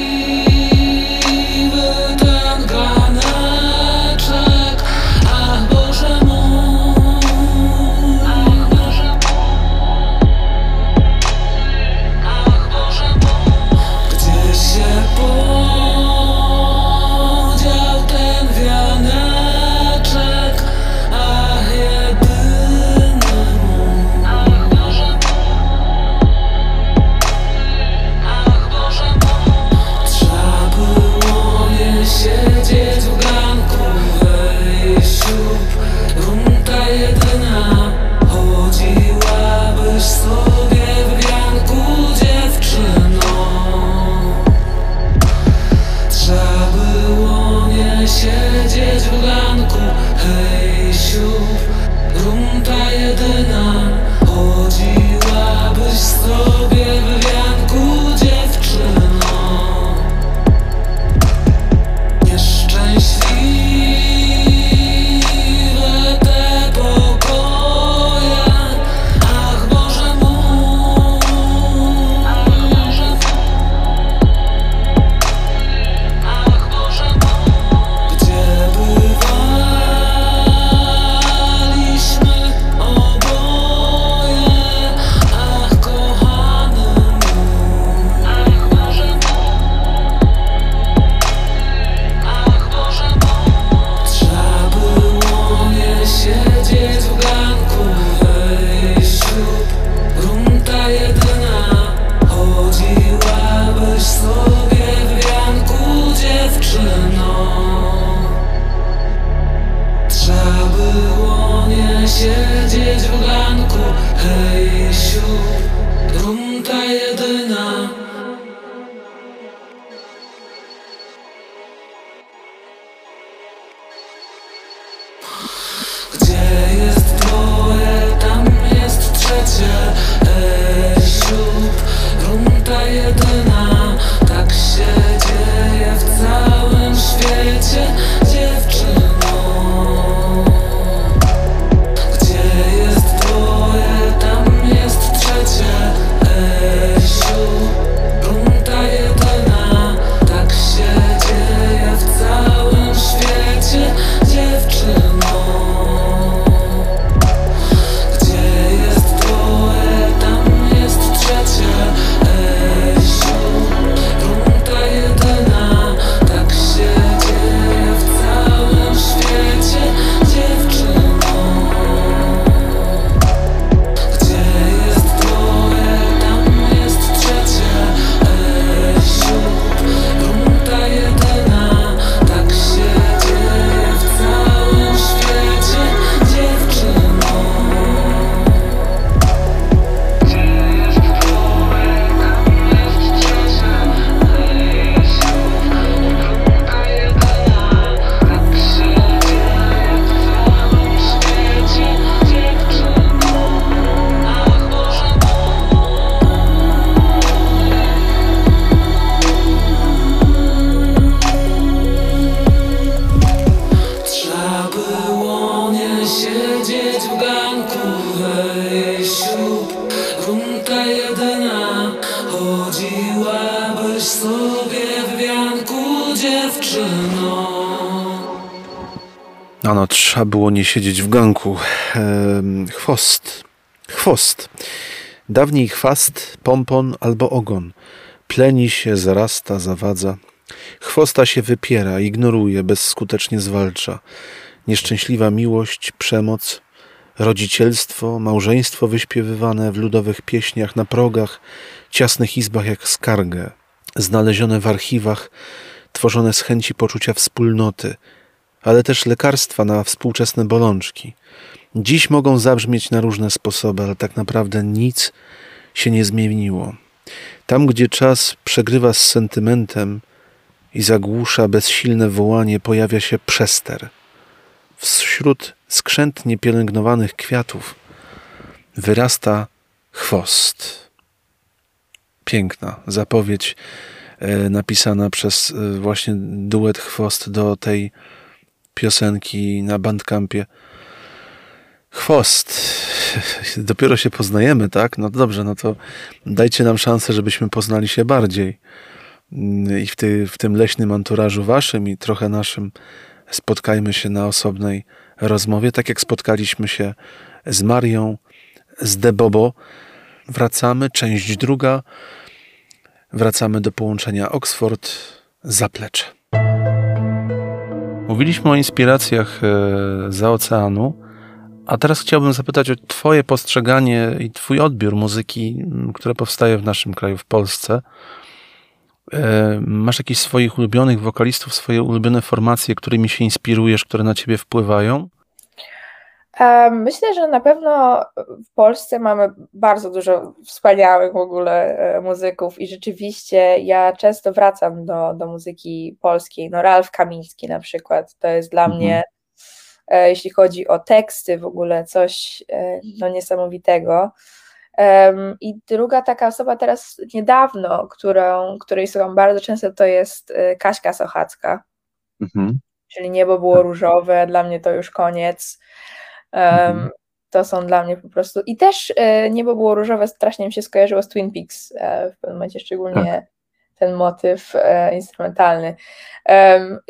Siedzieć w ganku. Chwost. Chwost. Dawniej chwast, pompon albo ogon. Pleni się, zarasta, zawadza. Chwosta się wypiera, ignoruje, bezskutecznie zwalcza. Nieszczęśliwa miłość, przemoc, rodzicielstwo, małżeństwo wyśpiewywane w ludowych pieśniach na progach, ciasnych izbach jak skargę, znalezione w archiwach, tworzone z chęci poczucia wspólnoty, ale też lekarstwa na współczesne bolączki. Dziś mogą zabrzmieć na różne sposoby, ale tak naprawdę nic się nie zmieniło. Tam, gdzie czas przegrywa z sentymentem i zagłusza bezsilne wołanie, pojawia się przester. Wśród skrzętnie pielęgnowanych kwiatów wyrasta chwost. Piękna zapowiedź e, napisana przez e, właśnie duet chwost do tej piosenki na bandkampie. Chwost. Dopiero się poznajemy, tak? No dobrze, no to dajcie nam szansę, żebyśmy poznali się bardziej. I w, ty, w tym leśnym anturażu waszym i trochę naszym spotkajmy się na osobnej rozmowie, tak jak spotkaliśmy się z Marią, z Debobo. Wracamy, część druga. Wracamy do połączenia Oxford-Zaplecze. Mówiliśmy o inspiracjach e, za oceanu, a teraz chciałbym zapytać o Twoje postrzeganie i Twój odbiór muzyki, która powstaje w naszym kraju, w Polsce. E, masz jakichś swoich ulubionych wokalistów, swoje ulubione formacje, którymi się inspirujesz, które na ciebie wpływają? Myślę, że na pewno w Polsce mamy bardzo dużo wspaniałych w ogóle e, muzyków i rzeczywiście ja często wracam do, do muzyki polskiej. No Ralf Kamiński na przykład, to jest dla mhm. mnie, e, jeśli chodzi o teksty w ogóle coś no, niesamowitego. I druga taka osoba teraz niedawno, którą, której słucham bardzo często, to jest Kaśka Sochacka. Mhm. Czyli niebo było tak. różowe, dla mnie to już koniec. Um, To są dla mnie po prostu. I też e, niebo było różowe, strasznie mi się skojarzyło z Twin Peaks e, w pewnym momencie, szczególnie tak ten motyw e, instrumentalny.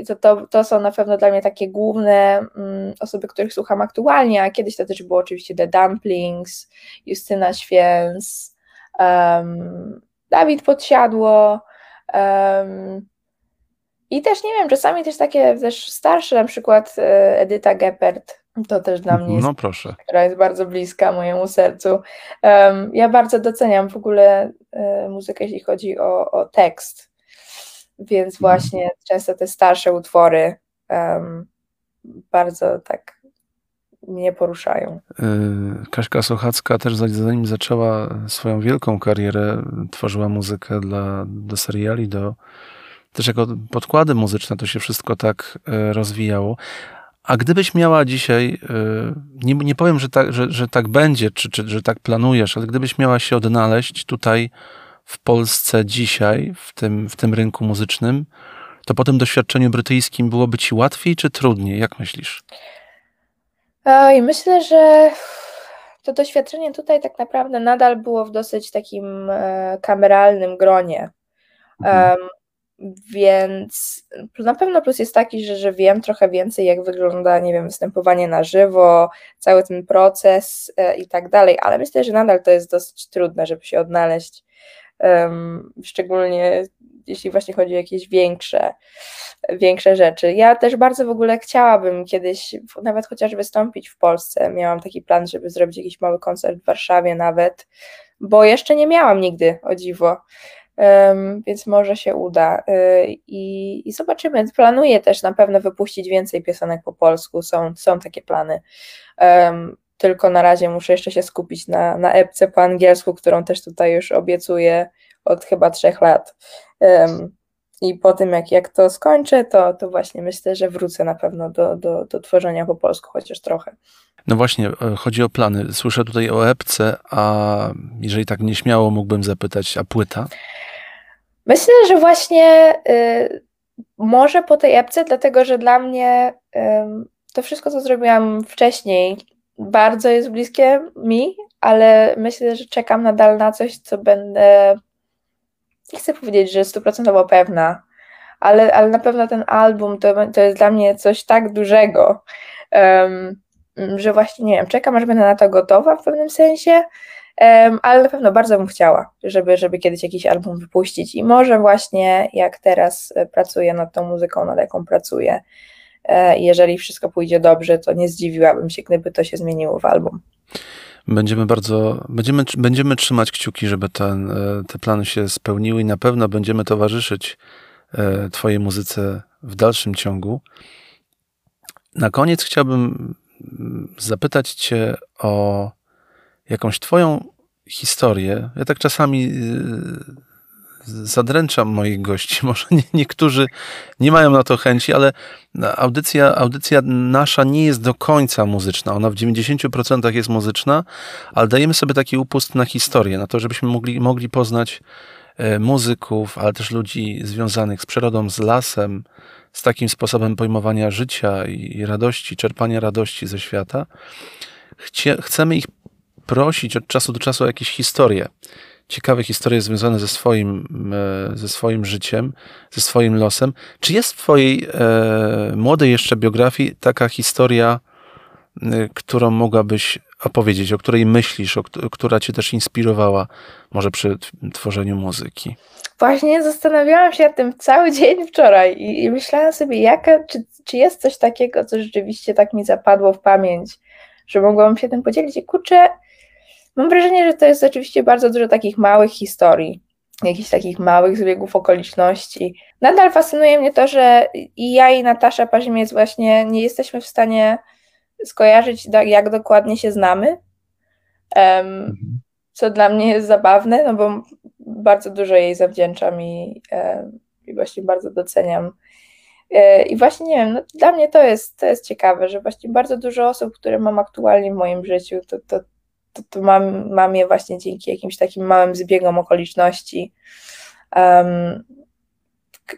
To, to, to są na pewno dla mnie takie główne mm, osoby, których słucham aktualnie, a kiedyś to też było oczywiście The Dumplings, Justyna Święc, um, Dawid Podsiadło um, i też nie wiem, czasami też takie też starsze, na przykład e, Edyta Geppert, to też dla mnie jest, no proszę. która jest bardzo bliska mojemu sercu. Um, ja bardzo doceniam w ogóle um, muzykę, jeśli chodzi o, o tekst, więc mhm. właśnie często te starsze utwory um, bardzo tak mnie poruszają. E, Kaśka Sochacka też zanim zaczęła swoją wielką karierę, tworzyła muzykę dla, do seriali, do, też jako podkłady muzyczne to się wszystko tak e, rozwijało. A gdybyś miała dzisiaj, y, nie, nie powiem, że tak, że, że tak będzie, czy, czy że tak planujesz, ale gdybyś miała się odnaleźć tutaj w Polsce dzisiaj, w tym, w tym rynku muzycznym, to po tym doświadczeniu brytyjskim byłoby ci łatwiej czy trudniej? Jak myślisz? I myślę, że to doświadczenie tutaj tak naprawdę nadal było w dosyć takim e, kameralnym gronie. Mhm. Więc na pewno plus jest taki, że, że wiem trochę więcej, jak wygląda, nie wiem, występowanie na żywo, cały ten proces e, i tak dalej, ale myślę, że nadal to jest dosyć trudne, żeby się odnaleźć, um, szczególnie jeśli właśnie chodzi o jakieś większe, większe rzeczy. Ja też bardzo w ogóle chciałabym kiedyś nawet chociaż wystąpić w Polsce. Miałam taki plan, żeby zrobić jakiś mały koncert w Warszawie nawet, bo jeszcze nie miałam nigdy, o dziwo więc może się uda. Y, I, I, zobaczymy. Planuję też na pewno wypuścić więcej piosenek po polsku. Są, są takie plany. Tylko na razie muszę jeszcze się skupić na, na epce po angielsku, którą też tutaj już obiecuję od chyba trzech lat. I po tym, jak, jak to skończę, to, to właśnie myślę, że wrócę na pewno do, do, do tworzenia po polsku, chociaż trochę. No właśnie, e, chodzi o plany. Słyszę tutaj o epce, a jeżeli tak nieśmiało mógłbym zapytać, a płyta? Myślę, że właśnie y, może po tej epce, dlatego że dla mnie y, to wszystko, co zrobiłam wcześniej, bardzo jest bliskie mi, ale myślę, że czekam nadal na coś, co będę. Nie chcę powiedzieć, że stuprocentowo pewna, ale, ale na pewno ten album to, to jest dla mnie coś tak dużego. Um, że właśnie, nie wiem, czekam, aż będę na to gotowa w pewnym sensie, ale na pewno bardzo bym chciała, żeby, żeby kiedyś jakiś album wypuścić i może właśnie jak teraz e, pracuję nad tą muzyką, nad jaką pracuję, e, jeżeli wszystko pójdzie dobrze, to nie zdziwiłabym się, gdyby to się zmieniło w album. Będziemy bardzo, będziemy, będziemy trzymać kciuki, żeby ten, e, te plany się spełniły i na pewno będziemy towarzyszyć Twojej muzyce w dalszym ciągu. Na koniec chciałbym mm, zapytać Cię o jakąś Twoją historię. Ja tak czasami y, zadręczam moich gości. Może nie, niektórzy nie mają na to chęci, ale audycja, audycja nasza nie jest do końca muzyczna. Ona w 90% jest muzyczna, ale dajemy sobie taki upust na historię, na to, żebyśmy mogli, mogli poznać e, muzyków, ale też ludzi związanych z przyrodą, z lasem, z takim sposobem pojmowania życia i radości, czerpania radości ze świata. Chcie, chcemy ich prosić od czasu do czasu o jakieś historie. Ciekawe historie związane ze swoim, e, ze swoim życiem, ze swoim losem. Czy jest w Twojej e, młodej jeszcze biografii taka historia, e, którą mogłabyś opowiedzieć, o której myślisz, o, która Cię też inspirowała, może przy tworzeniu muzyki? Właśnie zastanawiałam się nad tym cały dzień wczoraj i, i myślałam sobie, jaka, czy, czy jest coś takiego, co rzeczywiście tak mi zapadło w pamięć, że mogłam się tym podzielić. I kurczę, Mam wrażenie, że to jest oczywiście bardzo dużo takich małych historii, jakichś takich małych zbiegów okoliczności. Nadal fascynuje mnie to, że i ja i Natasza Parzymiec właśnie nie jesteśmy w stanie skojarzyć, jak dokładnie się znamy, um, co dla mnie jest zabawne, no bo bardzo dużo jej zawdzięczam i, i właśnie bardzo doceniam. E, I właśnie nie wiem, no dla mnie to jest, to jest ciekawe, że właśnie bardzo dużo osób, które mam aktualnie w moim życiu, to, to, to, to mam, mam je właśnie dzięki jakimś takim małym zbiegom okoliczności. Um,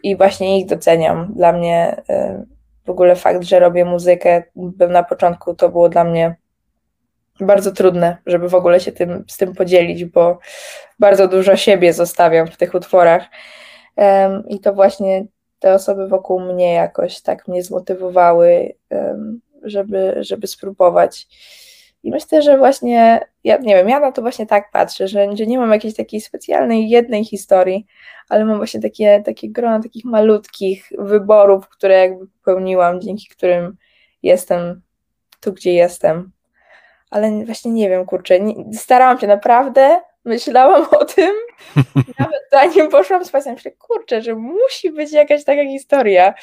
I właśnie ich doceniam. Dla mnie um, w ogóle fakt, że robię muzykę, był na początku to było dla mnie bardzo trudne, żeby w ogóle się tym, z tym podzielić, bo bardzo dużo siebie zostawiam w tych utworach. Um, I to właśnie te osoby wokół mnie jakoś tak mnie zmotywowały, żeby, żeby spróbować i myślę, że właśnie, ja nie wiem, ja na to właśnie tak patrzę, że, że nie mam jakiejś takiej specjalnej jednej historii, ale mam właśnie takie, takie grono takich malutkich wyborów, które jakby popełniłam, dzięki którym jestem tu, gdzie jestem. Ale właśnie nie wiem, kurczę, nie, starałam się naprawdę, myślałam o tym, nawet zanim poszłam spać, myślę, kurczę, że musi być jakaś taka historia.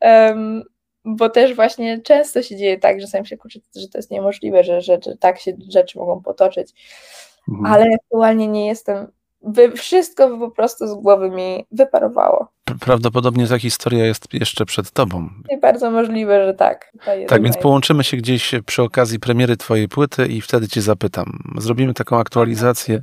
Um, bo też właśnie często się dzieje tak, że sam się kurczę, że to jest niemożliwe, że, że, że tak się rzeczy mogą potoczyć. Mhm. Ale aktualnie nie jestem. By wszystko po prostu z głowy mi wyparowało. Prawdopodobnie ta historia jest jeszcze przed tobą. I bardzo możliwe, że tak. Tak, więc połączymy się gdzieś przy okazji premiery twojej płyty i wtedy cię zapytam. Zrobimy taką aktualizację.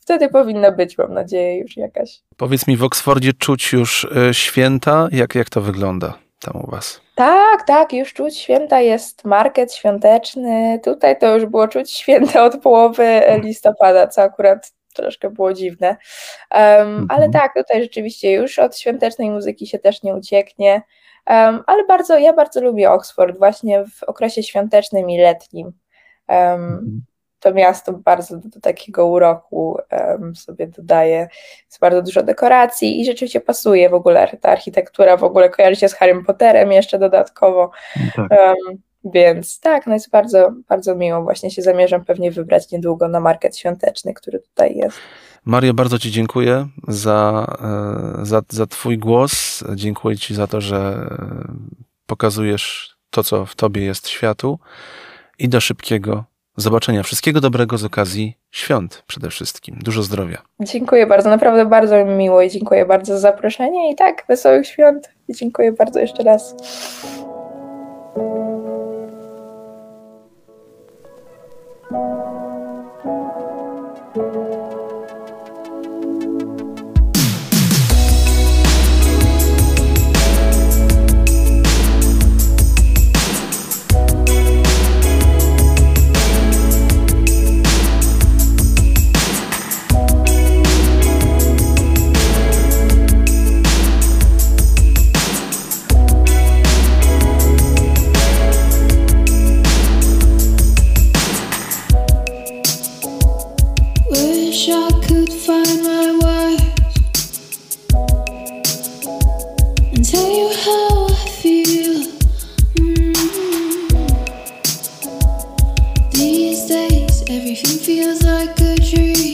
Wtedy powinna być, mam nadzieję, już jakaś. Powiedz mi, w Oksfordzie czuć już e, święta? Jak, jak to wygląda? Tam u Was? Tak, tak, już czuć święta, jest market świąteczny. Tutaj to już było czuć święta od połowy listopada, co akurat troszkę było dziwne. Um, mhm. Ale tak, tutaj rzeczywiście już od świątecznej muzyki się też nie ucieknie. Um, ale bardzo, ja bardzo lubię Oxford właśnie w okresie świątecznym i letnim. Um, mhm to miasto bardzo do, do takiego uroku um, sobie dodaje. Jest bardzo dużo dekoracji i rzeczywiście pasuje w ogóle. Ta architektura w ogóle kojarzy się z Harrym Potterem jeszcze dodatkowo. Tak. Um, więc tak, no jest bardzo, bardzo miło. Właśnie się zamierzam pewnie wybrać niedługo na market świąteczny, który tutaj jest. Mario, bardzo Ci dziękuję za, e, za, za Twój głos. Dziękuję Ci za to, że pokazujesz to, co w Tobie jest światu i do szybkiego zobaczenia. Wszystkiego dobrego z okazji świąt przede wszystkim. Dużo zdrowia. Dziękuję bardzo, naprawdę bardzo mi miło i dziękuję bardzo za zaproszenie i tak, wesołych świąt. I dziękuję bardzo jeszcze raz. Everything feels like a dream.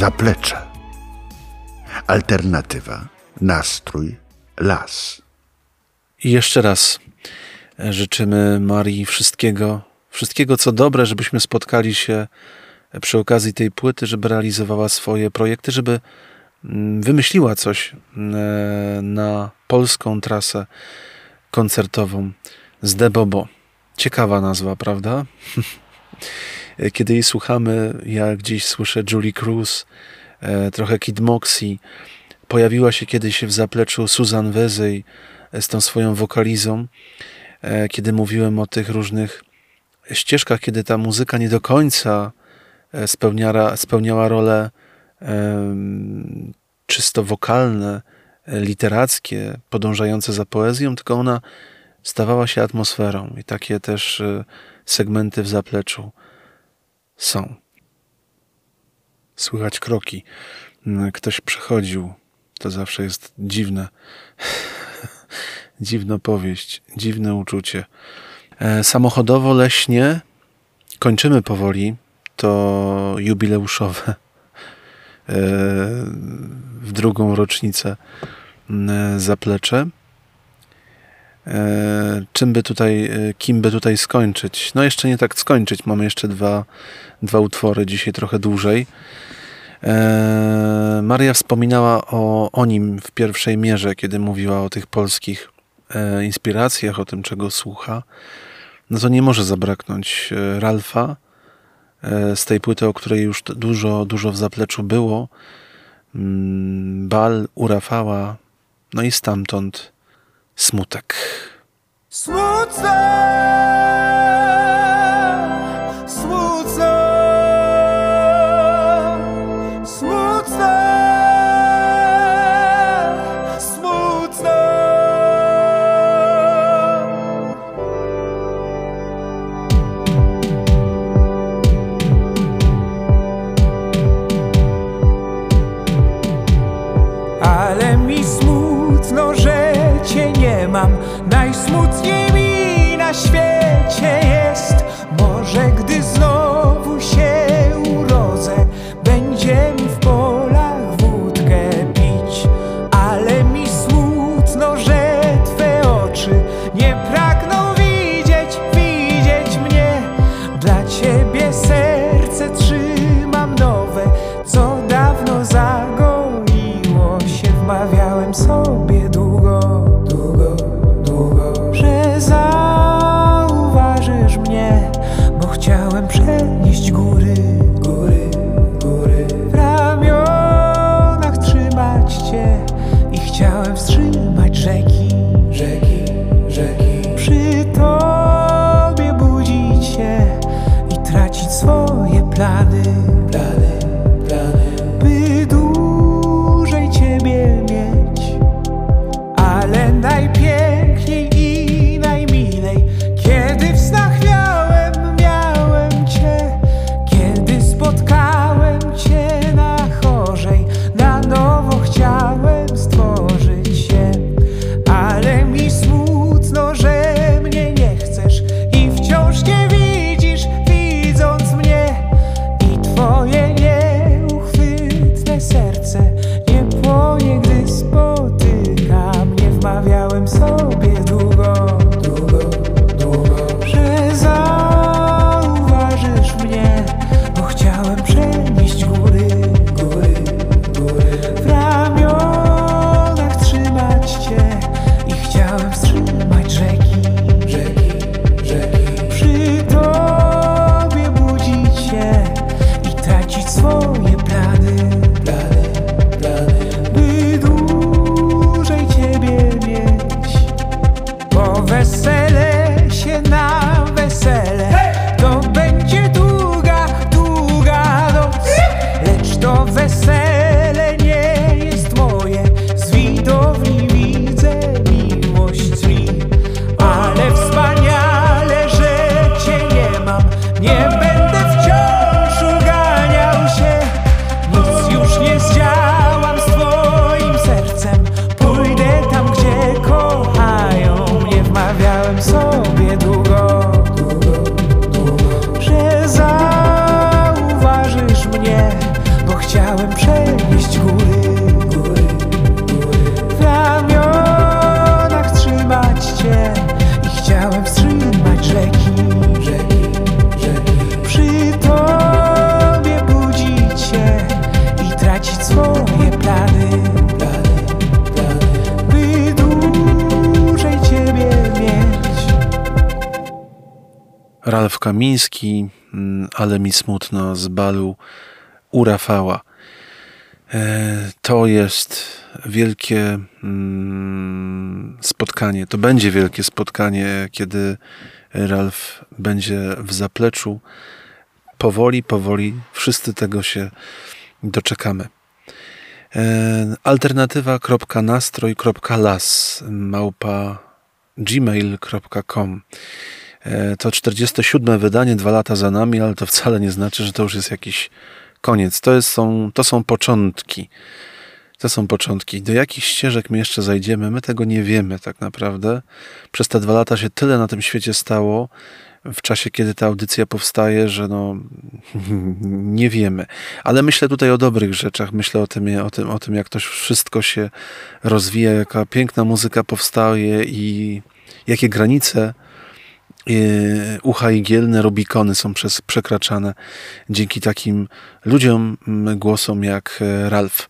Zaplecze. Alternatywa, nastrój, las. I jeszcze raz e, życzymy Marii wszystkiego, wszystkiego co dobre, żebyśmy spotkali się przy okazji tej płyty, żeby realizowała swoje projekty, żeby mm, wymyśliła coś e, na polską trasę koncertową z Debobo. Ciekawa nazwa, prawda? Kiedy jej słuchamy, ja gdzieś słyszę Julie Cruz, e, trochę Kid Moxie. Pojawiła się kiedyś w zapleczu Susan Wezej z tą swoją wokalizą, e, kiedy mówiłem o tych różnych ścieżkach, kiedy ta muzyka nie do końca e, spełniała, spełniała role czysto wokalne, literackie, podążające za poezją, tylko ona stawała się atmosferą i takie też segmenty w zapleczu są. Słychać kroki. Ktoś przechodził. To zawsze jest dziwne. Dziwna powieść, dziwne uczucie. E, samochodowo, leśnie. Kończymy powoli. To jubileuszowe e, w drugą rocznicę zaplecze. E, czym by tutaj, e, kim by tutaj skończyć? No jeszcze nie tak skończyć, mamy jeszcze dwa, dwa utwory, dzisiaj trochę dłużej. E, Maria wspominała o, o nim w pierwszej mierze, kiedy mówiła o tych polskich inspiracjach, o tym, czego słucha. No to nie może zabraknąć Ralfa, z tej płyty, o której już dużo, dużo w zapleczu było. Mm, bal u Rafała, no i stamtąd smutek. Smutne, Kamiński, mm, ale mi smutno z balu u Rafała. E, To jest wielkie mm, spotkanie. To będzie wielkie spotkanie, kiedy Ralf będzie w zapleczu. Powoli, powoli wszyscy tego się doczekamy. E, Alternatywa.nastroj.las małpa gmail.com To 47 wydanie, dwa lata za nami, ale to wcale nie znaczy, że to już jest jakiś koniec. To, jest, są, to są początki. To są początki. Do jakich ścieżek my jeszcze zajdziemy, my tego nie wiemy tak naprawdę. Przez te dwa lata się tyle na tym świecie stało, w czasie, kiedy ta audycja powstaje, że no nie wiemy. Ale myślę tutaj o dobrych rzeczach. Myślę o tym, o tym, o tym jak to wszystko się rozwija, jaka piękna muzyka powstaje i jakie granice ucha igielne, Rubikony są przez, przekraczane dzięki takim ludziom, mm, głosom jak e, Ralf.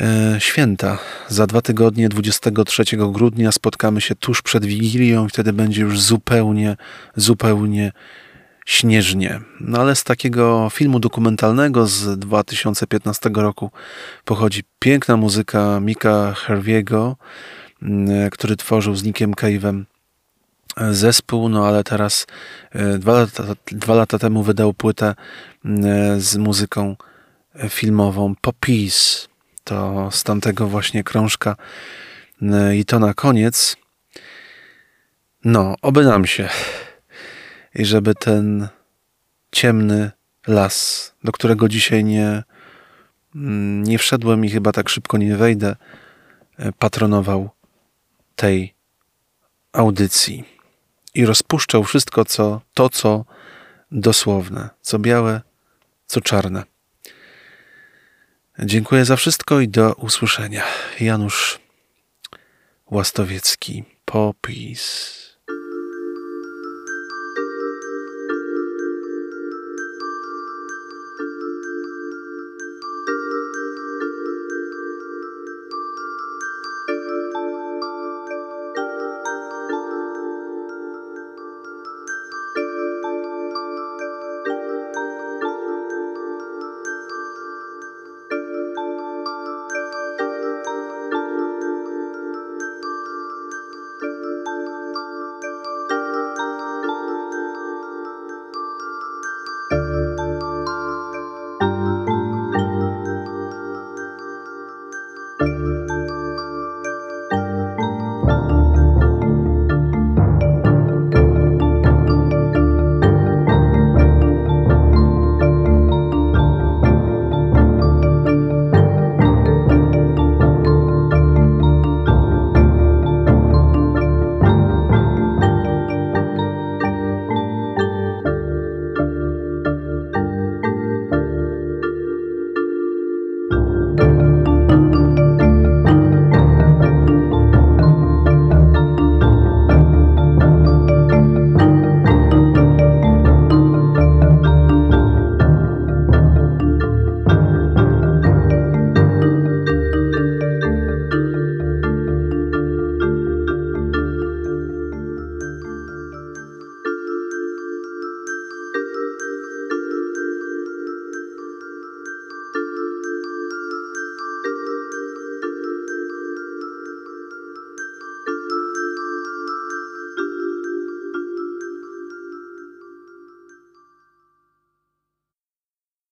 E, Święta. Za dwa tygodnie, 23 grudnia, spotkamy się tuż przed Wigilią i wtedy będzie już zupełnie, zupełnie śnieżnie. No ale z takiego filmu dokumentalnego z 2015 roku pochodzi piękna muzyka Mika Herviego, mm, który tworzył z Nickiem Cave'em zespół, no ale teraz e, dwa lata, dwa lata temu wydał płytę mm, z muzyką filmową Poppies. To z tamtego właśnie krążka i to na koniec. No, oby nam się i żeby ten ciemny las, do którego dzisiaj nie, mm, nie wszedłem i chyba tak szybko nie wejdę, e, patronował tej audycji i rozpuszczał wszystko, co, to, co dosłowne, co białe, co czarne. Dziękuję za wszystko i do usłyszenia. Janusz Łastowiecki. Popis.